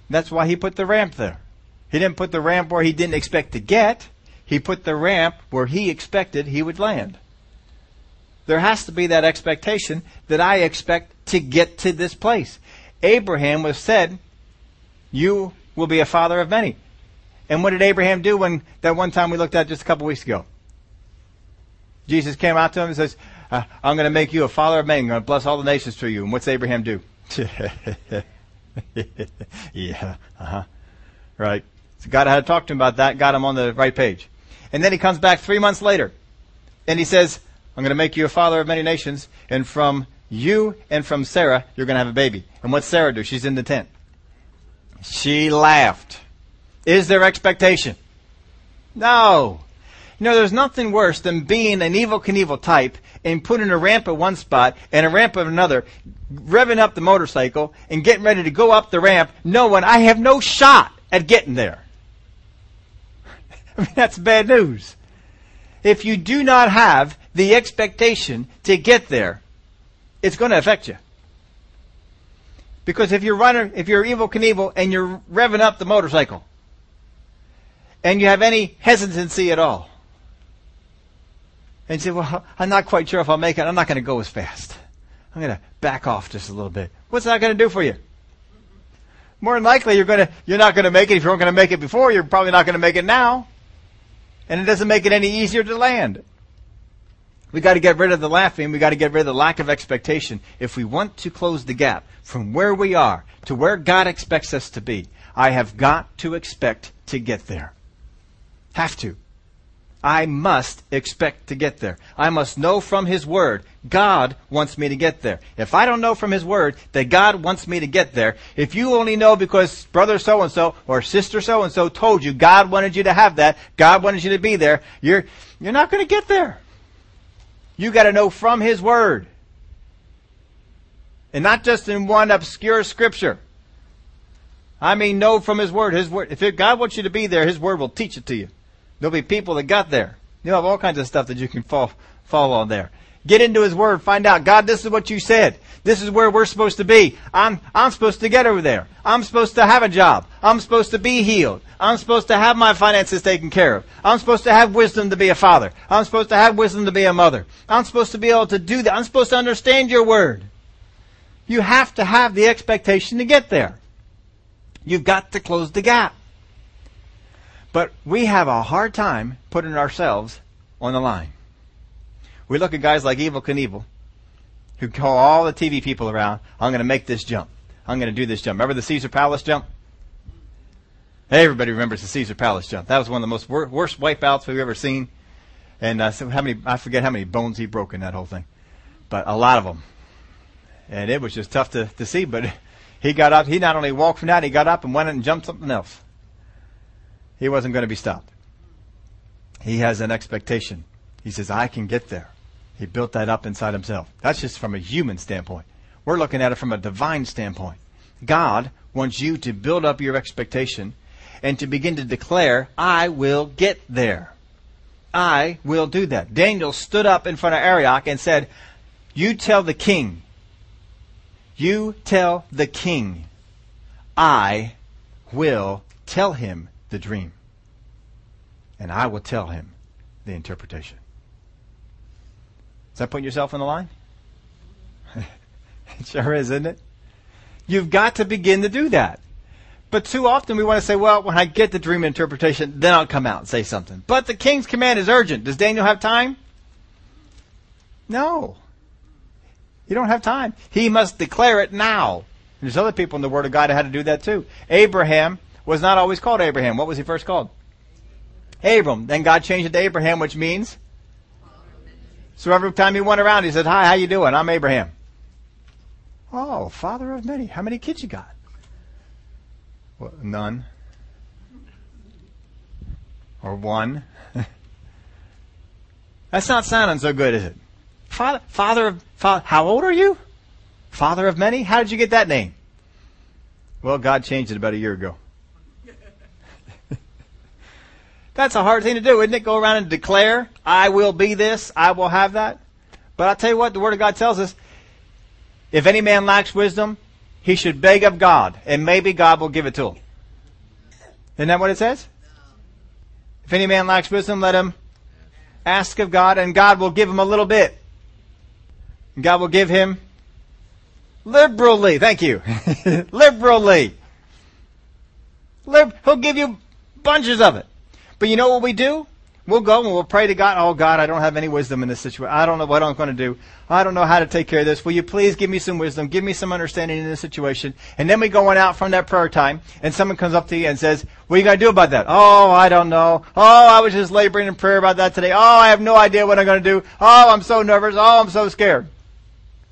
That's why he put the ramp there. He didn't put the ramp where he didn't expect to get. He put the ramp where he expected he would land. There has to be that expectation that I expect to get to this place. Abraham was said, you will be a father of many. And what did Abraham do when that one time we looked at just a couple weeks ago? Jesus came out to him and says, uh, I'm going to make you a father of many. I'm going to bless all the nations through you. And what's Abraham do? yeah, uh-huh. Right. So God had to talk to him about that, got him on the right page. And then he comes back three months later and he says, I'm going to make you a father of many nations and from you and from Sarah, you're going to have a baby. And what's Sarah do? She's in the tent. She laughed. Is there expectation? No. You know, there's nothing worse than being an Evel Knievel type and putting a ramp at one spot and a ramp at another, revving up the motorcycle and getting ready to go up the ramp, knowing I have no shot at getting there. I mean, that's bad news. If you do not have the expectation to get there, it's going to affect you. Because if you're running, if you're Evel Knievel and you're revving up the motorcycle, and you have any hesitancy at all, and you say, well, I'm not quite sure if I'll make it, I'm not going to go as fast. I'm going to back off just a little bit. What's that going to do for you? More than likely, you're going to, you're not going to make it. If you weren't going to make it before, you're probably not going to make it now. And it doesn't make it any easier to land. We got to get rid of the laughing. We got to get rid of the lack of expectation. If we want to close the gap from where we are to where God expects us to be, I have got to expect to get there. Have to. I must expect to get there. I must know from His Word, God wants me to get there. If I don't know from His Word that God wants me to get there, if you only know because brother so and so or sister so and so told you God wanted you to have that, God wanted you to be there, you're, you're not going to get there. You got to know from His Word. And not just in one obscure scripture. I mean, know from His Word. His Word. If God wants you to be there, His Word will teach it to you. There'll be people that got there. You'll have all kinds of stuff that you can fall, fall on there. Get into His Word. Find out, God, this is what you said. This is where we're supposed to be. I'm, I'm supposed to get over there. I'm supposed to have a job. I'm supposed to be healed. I'm supposed to have my finances taken care of. I'm supposed to have wisdom to be a father. I'm supposed to have wisdom to be a mother. I'm supposed to be able to do that. I'm supposed to understand your word. You have to have the expectation to get there. You've got to close the gap. But we have a hard time putting ourselves on the line. We look at guys like Evel Knievel, who call all the TV people around, I'm going to make this jump. I'm going to do this jump. Remember the Caesar Palace jump? Everybody remembers the Caesar Palace jump. That was one of the most wor- worst wipeouts we've ever seen. And uh, so how many? I forget how many bones he broke in that whole thing, but a lot of them. And it was just tough to, to see. But he got up. He not only walked from that, he got up and went and jumped something else. He wasn't going to be stopped. He has an expectation. He says, "I can get there." He built that up inside himself. That's just from a human standpoint. We're looking at it from a divine standpoint. God wants you to build up your expectation and to begin to declare, I will get there. I will do that. Daniel stood up in front of Arioch and said, You tell the king, You tell the king, I will tell him the dream. And I will tell him the interpretation. Is that putting yourself on the line? it sure is, isn't it? You've got to begin to do that. But too often we want to say, well, when I get the dream interpretation, then I'll come out and say something. But the king's command is urgent. Does Daniel have time? No. You don't have time. He must declare it now. And there's other people in the Word of God that had to do that too. Abraham was not always called Abraham. What was he first called? Abram. Then God changed it to Abraham, which means. So every time he went around, he said, "Hi, how you doing? I'm Abraham." Oh, father of many. How many kids you got? Well, none. Or one. That's not sounding so good, is it? Father, father of, father, how old are you? Father of many? How did you get that name? Well, God changed it about a year ago. That's a hard thing to do, isn't it? Go around and declare, I will be this, I will have that. But I'll tell you what, the Word of God tells us, if any man lacks wisdom, he should beg of God, and maybe God will give it to him. Isn't that what it says? If any man lacks wisdom, let him ask of God, and God will give him a little bit. God will give him liberally. Thank you. liberally. Lib- he'll give you bunches of it. But you know what we do? We'll go and we'll pray to God. Oh God, I don't have any wisdom in this situation. I don't know what I'm going to do. I don't know how to take care of this. Will you please give me some wisdom? Give me some understanding in this situation. And then we go on out from that prayer time and someone comes up to you and says, what are you going to do about that? Oh, I don't know. Oh, I was just laboring in prayer about that today. Oh, I have no idea what I'm going to do. Oh, I'm so nervous. Oh, I'm so scared.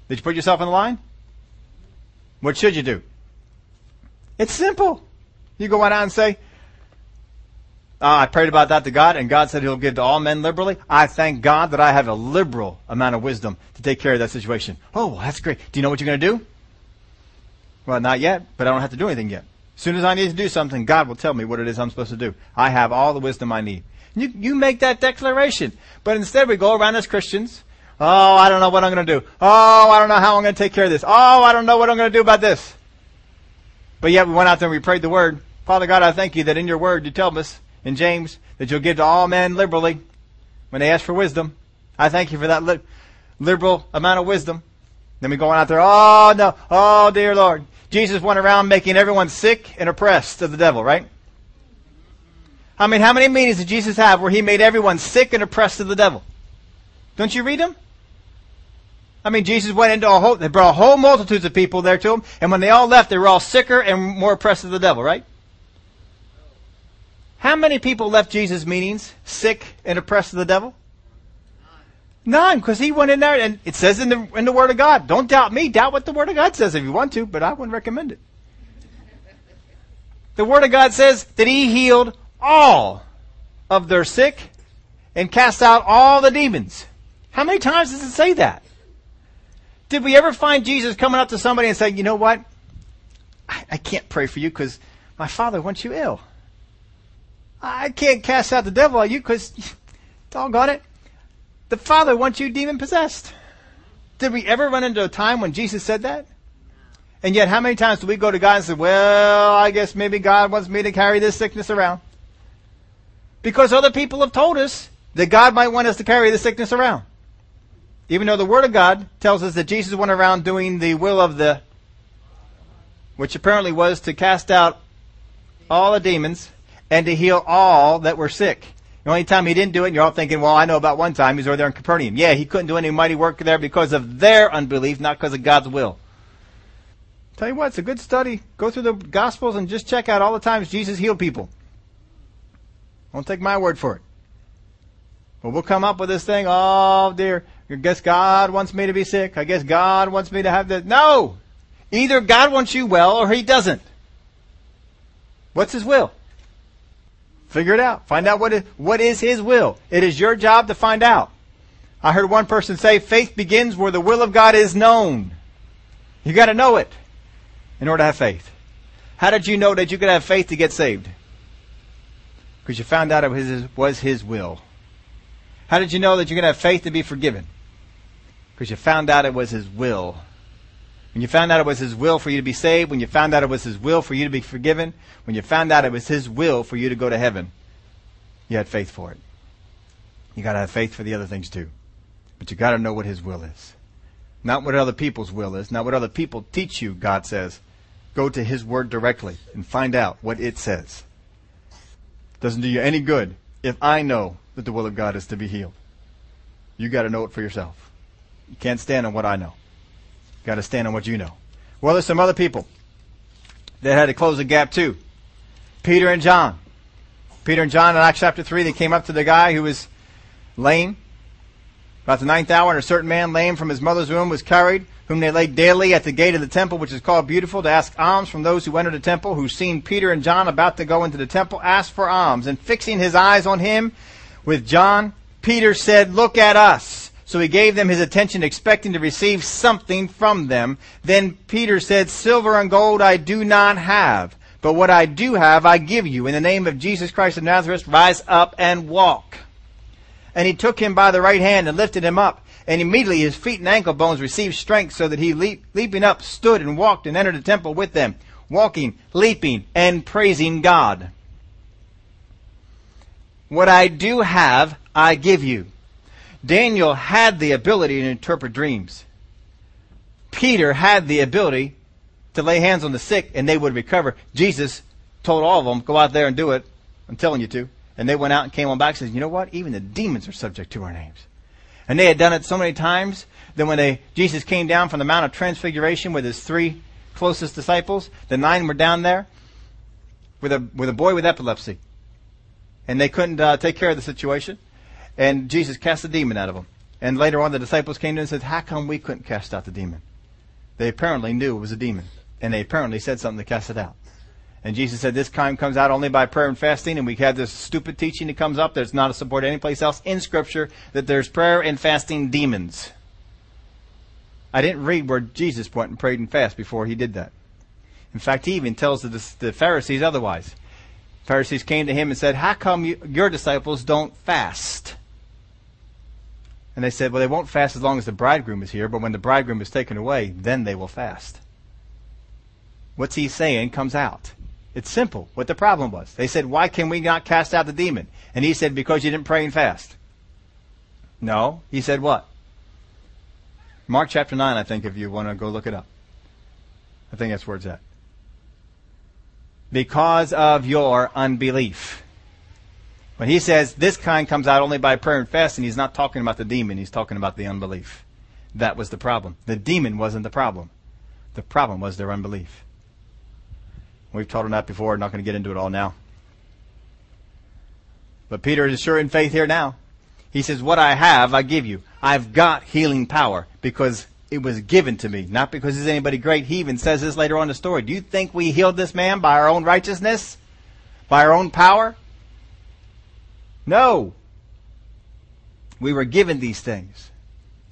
Did you put yourself in the line? What should you do? It's simple. You go on out and say, uh, I prayed about that to God, and God said He'll give to all men liberally. I thank God that I have a liberal amount of wisdom to take care of that situation. Oh, that's great. Do you know what you're going to do? Well, not yet, but I don't have to do anything yet. As soon as I need to do something, God will tell me what it is I'm supposed to do. I have all the wisdom I need. You, you make that declaration. But instead, we go around as Christians. Oh, I don't know what I'm going to do. Oh, I don't know how I'm going to take care of this. Oh, I don't know what I'm going to do about this. But yet, we went out there and we prayed the word. Father God, I thank you that in your word you tell us in James that you'll give to all men liberally when they ask for wisdom. I thank you for that li- liberal amount of wisdom. Then we go on out there, oh no, oh dear Lord. Jesus went around making everyone sick and oppressed of the devil, right? I mean, how many meetings did Jesus have where he made everyone sick and oppressed of the devil? Don't you read them? I mean, Jesus went into a whole, they brought a whole multitudes of people there to him, and when they all left, they were all sicker and more oppressed of the devil, right? How many people left Jesus' meetings sick and oppressed of the devil? None, because he went in there and it says in the in the Word of God. Don't doubt me. Doubt what the Word of God says if you want to, but I wouldn't recommend it. The Word of God says that he healed all of their sick and cast out all the demons. How many times does it say that? Did we ever find Jesus coming up to somebody and saying, you know what? I, I can't pray for you because my father wants you ill. I can't cast out the devil on you because, doggone it, the Father wants you demon possessed. Did we ever run into a time when Jesus said that? And yet, how many times do we go to God and say, well, I guess maybe God wants me to carry this sickness around? Because other people have told us that God might want us to carry the sickness around. Even though the Word of God tells us that Jesus went around doing the will of the, which apparently was to cast out all the demons and to heal all that were sick. The only time he didn't do it, you're all thinking, well, I know about one time he was over there in Capernaum. Yeah, he couldn't do any mighty work there because of their unbelief, not because of God's will. Tell you what, it's a good study. Go through the Gospels and just check out all the times Jesus healed people. Don't take my word for it. Well, we'll come up with this thing. Oh dear, I guess God wants me to be sick. I guess God wants me to have this. No! Either God wants you well or He doesn't. What's His will? Figure it out. Find out what is, what is His will. It is your job to find out. I heard one person say faith begins where the will of God is known. You gotta know it in order to have faith. How did you know that you could have faith to get saved? Because you found out it was his, was his will. How did you know that you're going to have faith to be forgiven? Because you found out it was His will. When you found out it was His will for you to be saved, when you found out it was His will for you to be forgiven, when you found out it was His will for you to go to heaven, you had faith for it. You gotta have faith for the other things too. But you gotta know what His will is. Not what other people's will is, not what other people teach you, God says. Go to His Word directly and find out what it says. Doesn't do you any good if I know that the will of God is to be healed. You gotta know it for yourself. You can't stand on what I know. You gotta stand on what you know. Well, there's some other people that had to close the gap too. Peter and John. Peter and John in Acts chapter 3, they came up to the guy who was lame. About the ninth hour, and a certain man lame from his mother's womb was carried, whom they laid daily at the gate of the temple, which is called Beautiful, to ask alms from those who enter the temple, who seen Peter and John about to go into the temple, asked for alms. And fixing his eyes on him with John, Peter said, Look at us. So he gave them his attention, expecting to receive something from them. Then Peter said, Silver and gold I do not have, but what I do have I give you. In the name of Jesus Christ of Nazareth, rise up and walk. And he took him by the right hand and lifted him up. And immediately his feet and ankle bones received strength so that he leap, leaping up stood and walked and entered the temple with them, walking, leaping, and praising God. What I do have, I give you. Daniel had the ability to interpret dreams. Peter had the ability to lay hands on the sick and they would recover. Jesus told all of them, go out there and do it. I'm telling you to. And they went out and came on back and said, you know what? Even the demons are subject to our names. And they had done it so many times that when they, Jesus came down from the Mount of Transfiguration with his three closest disciples, the nine were down there with a, with a boy with epilepsy. And they couldn't uh, take care of the situation. And Jesus cast the demon out of him. And later on the disciples came to him and said, how come we couldn't cast out the demon? They apparently knew it was a demon. And they apparently said something to cast it out. And Jesus said this kind comes out only by prayer and fasting, and we have this stupid teaching that comes up that's not supported anyplace else in Scripture that there's prayer and fasting demons. I didn't read where Jesus went and prayed and fasted before he did that. In fact, he even tells the, the Pharisees otherwise. Pharisees came to him and said, How come you, your disciples don't fast? And they said, Well, they won't fast as long as the bridegroom is here, but when the bridegroom is taken away, then they will fast. What's he saying comes out. It's simple what the problem was. They said, Why can we not cast out the demon? And he said, Because you didn't pray and fast. No. He said, What? Mark chapter 9, I think, if you want to go look it up. I think that's where it's at. Because of your unbelief. When he says this kind comes out only by prayer and fasting, he's not talking about the demon, he's talking about the unbelief. That was the problem. The demon wasn't the problem. The problem was their unbelief. We've taught on that before. I'm not going to get into it all now. But Peter is sure in faith here now. He says, What I have, I give you. I've got healing power because it was given to me, not because he's anybody great. He even says this later on in the story. Do you think we healed this man by our own righteousness? By our own power? No. We were given these things.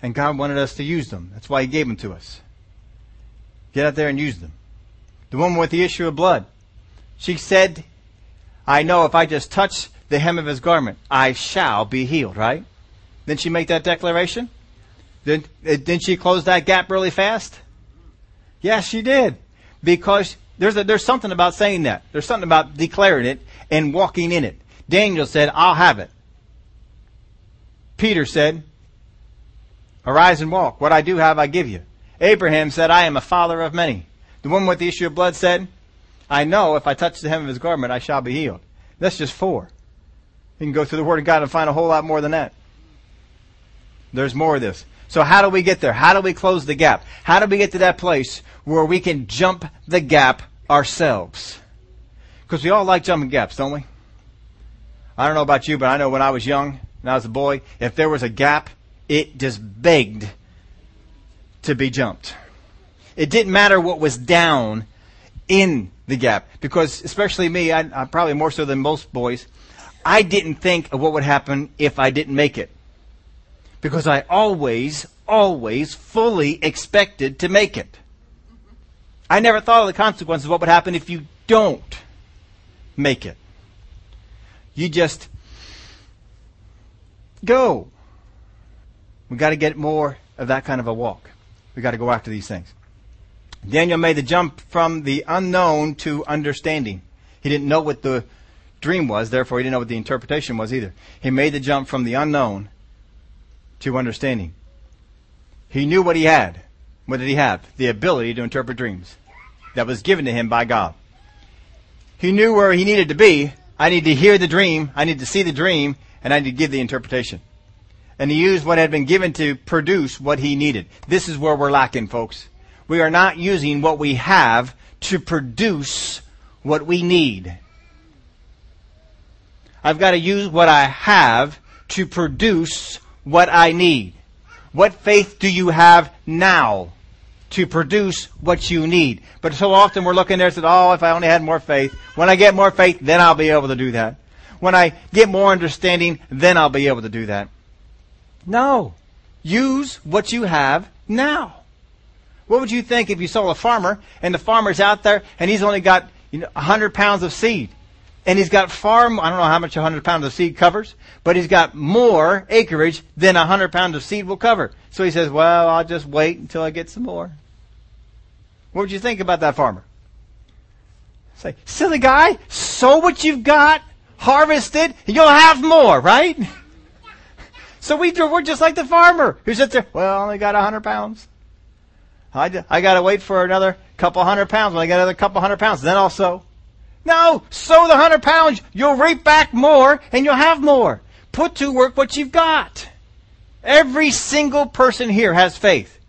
And God wanted us to use them. That's why He gave them to us. Get out there and use them. The woman with the issue of blood. She said, I know if I just touch the hem of his garment, I shall be healed, right? Didn't she make that declaration? Didn't, eh, didn't she close that gap really fast? Yes, she did. Because there's, a, there's something about saying that. There's something about declaring it and walking in it. Daniel said, I'll have it. Peter said, Arise and walk. What I do have, I give you. Abraham said, I am a father of many. The woman with the issue of blood said, I know if I touch the hem of his garment, I shall be healed. That's just four. You can go through the Word of God and find a whole lot more than that. There's more of this. So how do we get there? How do we close the gap? How do we get to that place where we can jump the gap ourselves? Because we all like jumping gaps, don't we? I don't know about you, but I know when I was young and I was a boy, if there was a gap, it just begged to be jumped. It didn't matter what was down in the gap. Because, especially me, I, I probably more so than most boys, I didn't think of what would happen if I didn't make it. Because I always, always fully expected to make it. I never thought of the consequences of what would happen if you don't make it. You just go. We got to get more of that kind of a walk. We got to go after these things. Daniel made the jump from the unknown to understanding. He didn't know what the dream was, therefore he didn't know what the interpretation was either. He made the jump from the unknown to understanding. He knew what he had. What did he have? The ability to interpret dreams. That was given to him by God. He knew where he needed to be. I need to hear the dream. I need to see the dream and I need to give the interpretation. And he used what had been given to produce what he needed. This is where we're lacking, folks. We are not using what we have to produce what we need. I've got to use what I have to produce what I need. What faith do you have now to produce what you need? But so often we're looking there and said, oh, if I only had more faith. When I get more faith, then I'll be able to do that. When I get more understanding, then I'll be able to do that. No. Use what you have now. What would you think if you saw a farmer and the farmer's out there and he's only got you know, 100 pounds of seed? And he's got far, I don't know how much 100 pounds of seed covers, but he's got more acreage than 100 pounds of seed will cover. So he says, well, I'll just wait until I get some more. What would you think about that farmer? Say, silly guy, sow what you've got, harvest it, and you'll have more, right? So we, we're just like the farmer who sits there, well, I only got 100 pounds. I, I got to wait for another couple hundred pounds. When I get another couple hundred pounds, then I'll sow. No, sow the hundred pounds. You'll reap back more and you'll have more. Put to work what you've got. Every single person here has faith.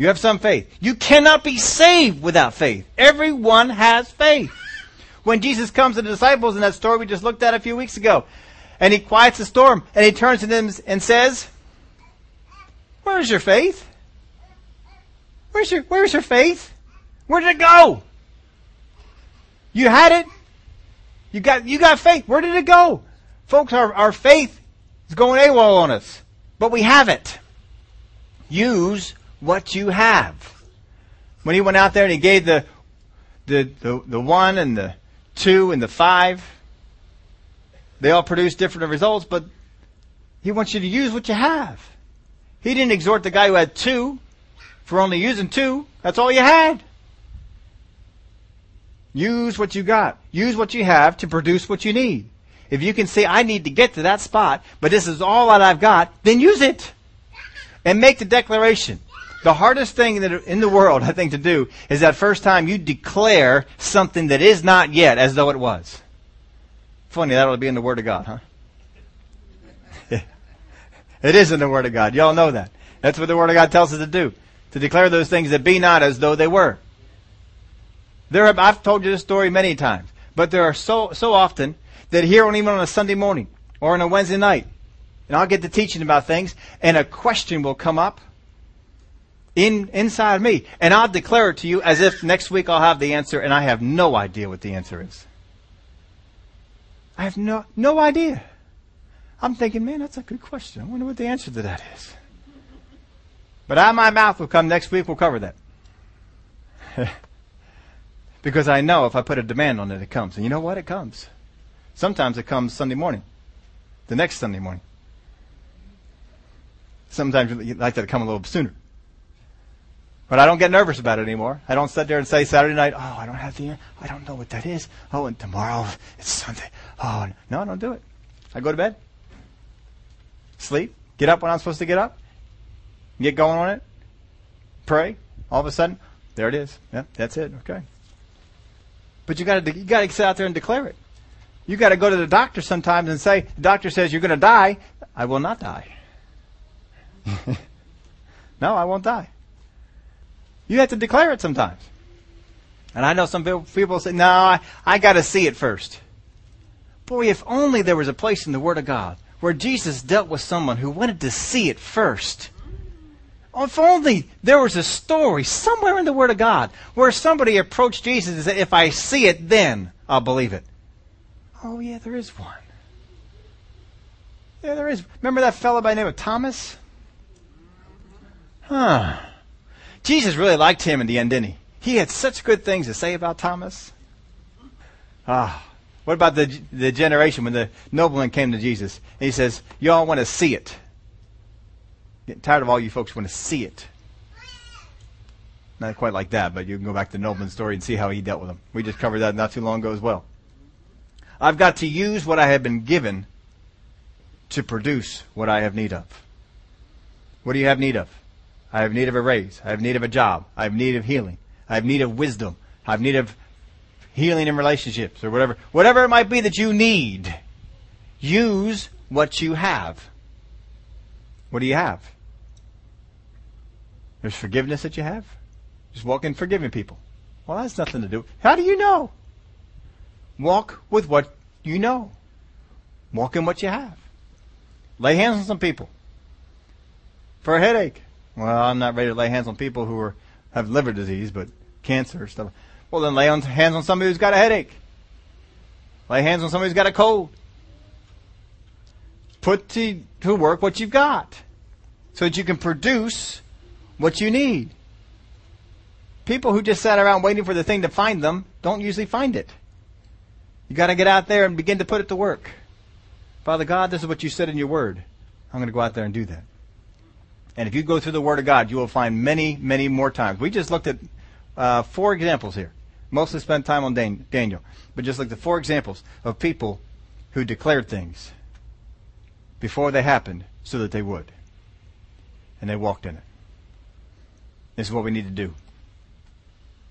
You have some faith. You cannot be saved without faith. Everyone has faith. When Jesus comes to the disciples in that story we just looked at a few weeks ago, and he quiets the storm, and he turns to them and says, Where's your faith? Where's your, where's your faith? Where did it go? You had it. You got, you got faith. Where did it go? Folks, our, our faith is going AWOL on us, but we have it. Use what you have. When he went out there and he gave the, the, the, the one and the two and the five, they all produced different results, but he wants you to use what you have. He didn't exhort the guy who had two for only using two. That's all you had. Use what you got. Use what you have to produce what you need. If you can say, I need to get to that spot, but this is all that I've got, then use it. And make the declaration. The hardest thing in the world, I think, to do is that first time you declare something that is not yet as though it was. Funny, that'll be in the Word of God, huh? it is in the Word of God. Y'all know that. That's what the Word of God tells us to do to declare those things that be not as though they were. There have, I've told you this story many times, but there are so, so often that here on even on a Sunday morning or on a Wednesday night, and I'll get to teaching about things, and a question will come up in, inside me, and I'll declare it to you as if next week I'll have the answer, and I have no idea what the answer is. I have no, no idea. I'm thinking, man, that's a good question. I wonder what the answer to that is. But out of my mouth will come next week, we'll cover that. because I know if I put a demand on it, it comes. And you know what? It comes. Sometimes it comes Sunday morning, the next Sunday morning. Sometimes you'd like that to come a little sooner. But I don't get nervous about it anymore. I don't sit there and say Saturday night, oh, I don't have the, I don't know what that is. Oh, and tomorrow it's Sunday. Oh, no, I don't do it. I go to bed, sleep, get up when I'm supposed to get up, get going on it, pray, all of a sudden, there it is. Yeah, that's it. Okay. But you got to you got to sit out there and declare it. You got to go to the doctor sometimes and say, the doctor says you're going to die. I will not die. no, I won't die. You have to declare it sometimes. And I know some people say, no, I, I got to see it first. Boy, if only there was a place in the Word of God where Jesus dealt with someone who wanted to see it first. If only there was a story somewhere in the Word of God where somebody approached Jesus and said, If I see it, then I'll believe it. Oh, yeah, there is one. Yeah, there is. Remember that fellow by the name of Thomas? Huh. Jesus really liked him in the end, didn't he? He had such good things to say about Thomas. Ah. What about the, the generation when the nobleman came to Jesus and he says, Y'all want to see it? Getting tired of all you folks want to see it. Not quite like that, but you can go back to the Nobleman's story and see how he dealt with them. We just covered that not too long ago as well. I've got to use what I have been given to produce what I have need of. What do you have need of? I have need of a raise. I have need of a job. I have need of healing. I have need of wisdom. I have need of healing in relationships or whatever. Whatever it might be that you need, use what you have. What do you have? There's forgiveness that you have. Just walk in forgiving people. Well, that's nothing to do. How do you know? Walk with what you know. Walk in what you have. Lay hands on some people. For a headache. Well, I'm not ready to lay hands on people who are, have liver disease, but cancer stuff. Well, then lay on, hands on somebody who's got a headache. Lay hands on somebody who's got a cold. Put to, to work what you've got so that you can produce what you need. People who just sat around waiting for the thing to find them don't usually find it. You got to get out there and begin to put it to work. Father God, this is what you said in your word. I'm going to go out there and do that. And if you go through the Word of God, you will find many, many more times. We just looked at uh, four examples here. Mostly spent time on Dan- Daniel, but just looked at four examples of people who declared things before they happened so that they would. And they walked in it. This is what we need to do.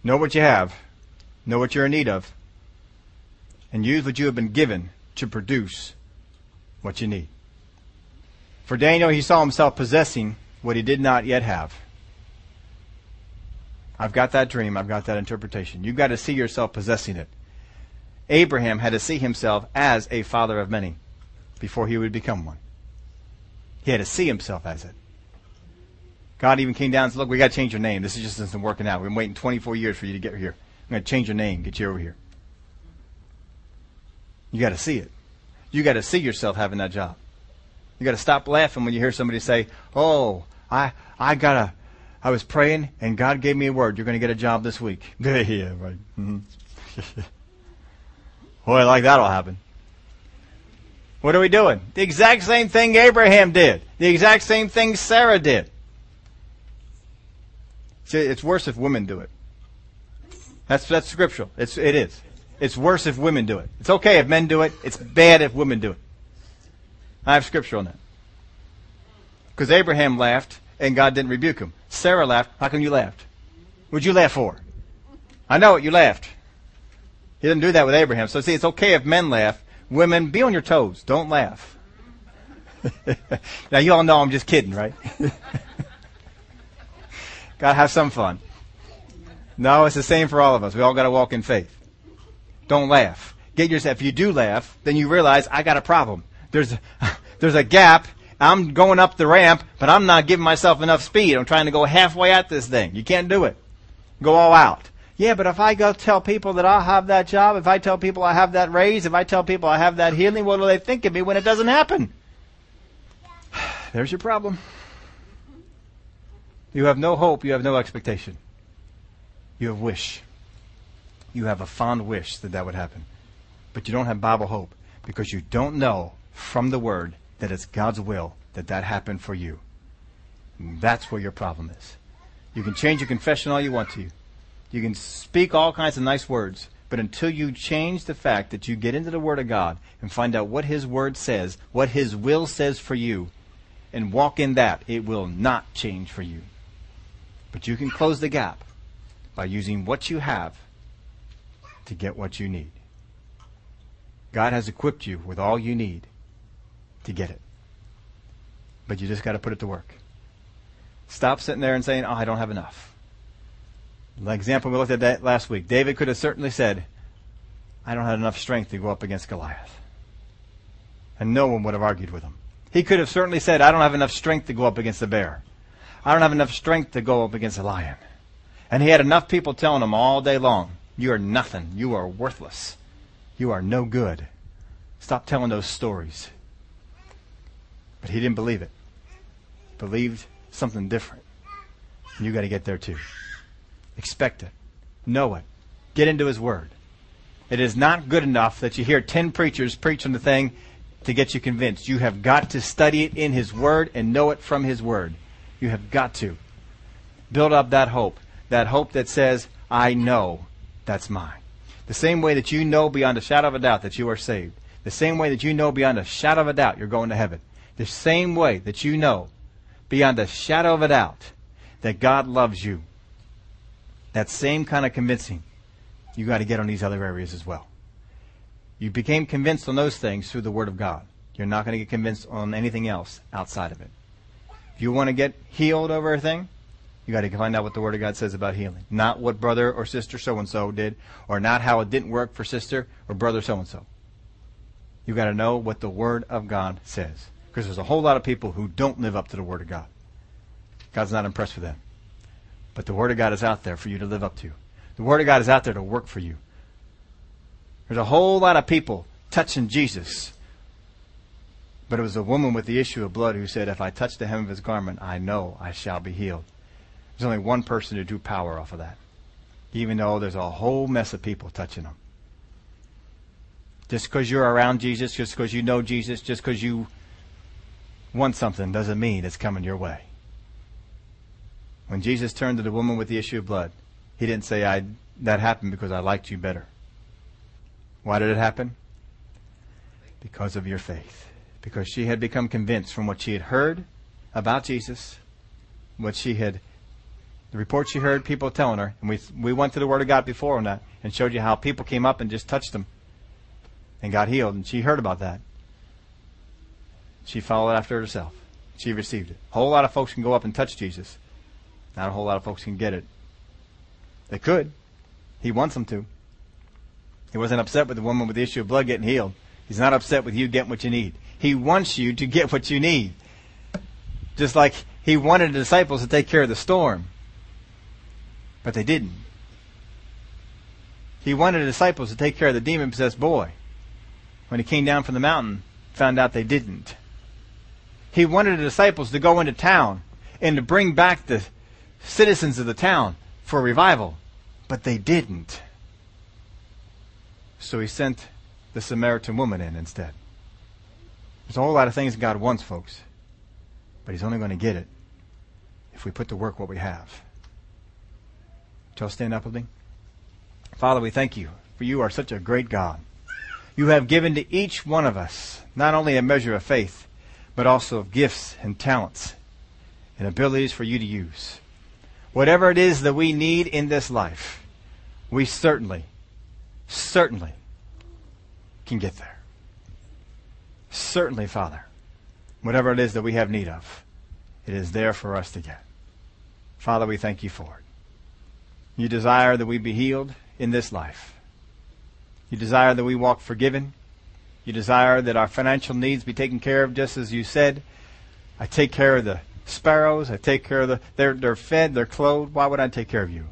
Know what you have, know what you're in need of, and use what you have been given to produce what you need. For Daniel, he saw himself possessing what he did not yet have. I've got that dream. I've got that interpretation. You've got to see yourself possessing it. Abraham had to see himself as a father of many before he would become one. He had to see himself as it. God even came down and said, look, we got to change your name. This is just isn't working out. We've been waiting 24 years for you to get here. I'm going to change your name, get you over here. You got to see it. You got to see yourself having that job. You got to stop laughing when you hear somebody say, "Oh, I I got a I was praying and God gave me a word. You're going to get a job this week." yeah, right. Mm-hmm. Boy, like that'll happen. What are we doing? The exact same thing Abraham did. The exact same thing Sarah did. See, it's worse if women do it. That's that's scriptural. It's it is. It's worse if women do it. It's okay if men do it. It's bad if women do it. I have scripture on that. Because Abraham laughed and God didn't rebuke him. Sarah laughed. How come you laughed? What'd you laugh for? I know it. You laughed. He didn't do that with Abraham. So see, it's okay if men laugh. Women, be on your toes. Don't laugh. now you all know I'm just kidding, right? gotta have some fun. No, it's the same for all of us. We all gotta walk in faith. Don't laugh. Get yourself, if you do laugh, then you realize I got a problem. There's, there's a gap. I'm going up the ramp, but I'm not giving myself enough speed. I'm trying to go halfway at this thing. You can't do it. Go all out. Yeah, but if I go tell people that I have that job, if I tell people I have that raise, if I tell people I have that healing, what will they think of me when it doesn't happen? There's your problem. You have no hope, you have no expectation. You have wish. You have a fond wish that that would happen. But you don't have Bible hope because you don't know from the Word that it's God's will that that happened for you. And that's where your problem is. You can change your confession all you want to. You can speak all kinds of nice words, but until you change the fact that you get into the Word of God and find out what His Word says, what His will says for you, and walk in that, it will not change for you. But you can close the gap by using what you have to get what you need. God has equipped you with all you need to get it. But you just got to put it to work. Stop sitting there and saying, Oh, I don't have enough. The example we looked at that last week. David could have certainly said, I don't have enough strength to go up against Goliath. And no one would have argued with him. He could have certainly said, I don't have enough strength to go up against the bear. I don't have enough strength to go up against a lion. And he had enough people telling him all day long, you are nothing. You are worthless. You are no good. Stop telling those stories. But he didn't believe it. He Believed something different. And you got to get there too. Expect it. Know it. Get into his word. It is not good enough that you hear 10 preachers preach on the thing to get you convinced. You have got to study it in his word and know it from his word. You have got to. Build up that hope. that hope that says, I know that's mine. The same way that you know beyond a shadow of a doubt that you are saved. The same way that you know beyond a shadow of a doubt you're going to heaven. The same way that you know beyond a shadow of a doubt that God loves you. That same kind of convincing you got to get on these other areas as well. You became convinced on those things through the Word of God. You're not going to get convinced on anything else outside of it. If you want to get healed over a thing, you got to find out what the Word of God says about healing. Not what brother or sister so and so did, or not how it didn't work for sister or brother so and so. You got to know what the Word of God says. Because there's a whole lot of people who don't live up to the Word of God. God's not impressed with them. But the Word of God is out there for you to live up to. The Word of God is out there to work for you. There's a whole lot of people touching Jesus. But it was a woman with the issue of blood who said, If I touch the hem of his garment, I know I shall be healed. There's only one person who drew power off of that. Even though there's a whole mess of people touching him. Just because you're around Jesus, just because you know Jesus, just because you want something doesn't mean it's coming your way. When Jesus turned to the woman with the issue of blood, he didn't say, I, that happened because I liked you better. Why did it happen? Because of your faith. Because she had become convinced from what she had heard about Jesus, what she had, the report she heard people telling her, and we, we went to the Word of God before on that and showed you how people came up and just touched them and got healed, and she heard about that. She followed after herself. She received it. A whole lot of folks can go up and touch Jesus. Not a whole lot of folks can get it. They could. He wants them to. He wasn't upset with the woman with the issue of blood getting healed. He's not upset with you getting what you need. He wants you to get what you need. Just like he wanted the disciples to take care of the storm. But they didn't. He wanted the disciples to take care of the demon possessed boy. When he came down from the mountain, found out they didn't. He wanted the disciples to go into town and to bring back the citizens of the town for revival, but they didn't. So he sent the Samaritan woman in instead. There's a whole lot of things God wants, folks, but he's only going to get it if we put to work what we have. Shall stand up with me? Father, we thank you, for you are such a great God. You have given to each one of us not only a measure of faith, but also of gifts and talents and abilities for you to use. Whatever it is that we need in this life, we certainly, certainly can get there. Certainly, Father, whatever it is that we have need of, it is there for us to get. Father, we thank you for it. You desire that we be healed in this life. You desire that we walk forgiven. You desire that our financial needs be taken care of just as you said. I take care of the sparrows. I take care of the, they're, they're fed, they're clothed. Why would I take care of you?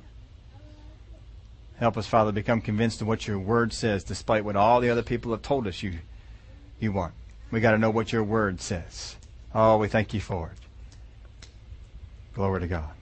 Help us, Father, become convinced of what your word says, despite what all the other people have told us you, you want. We got to know what your word says. Oh, we thank you for it. Glory to God.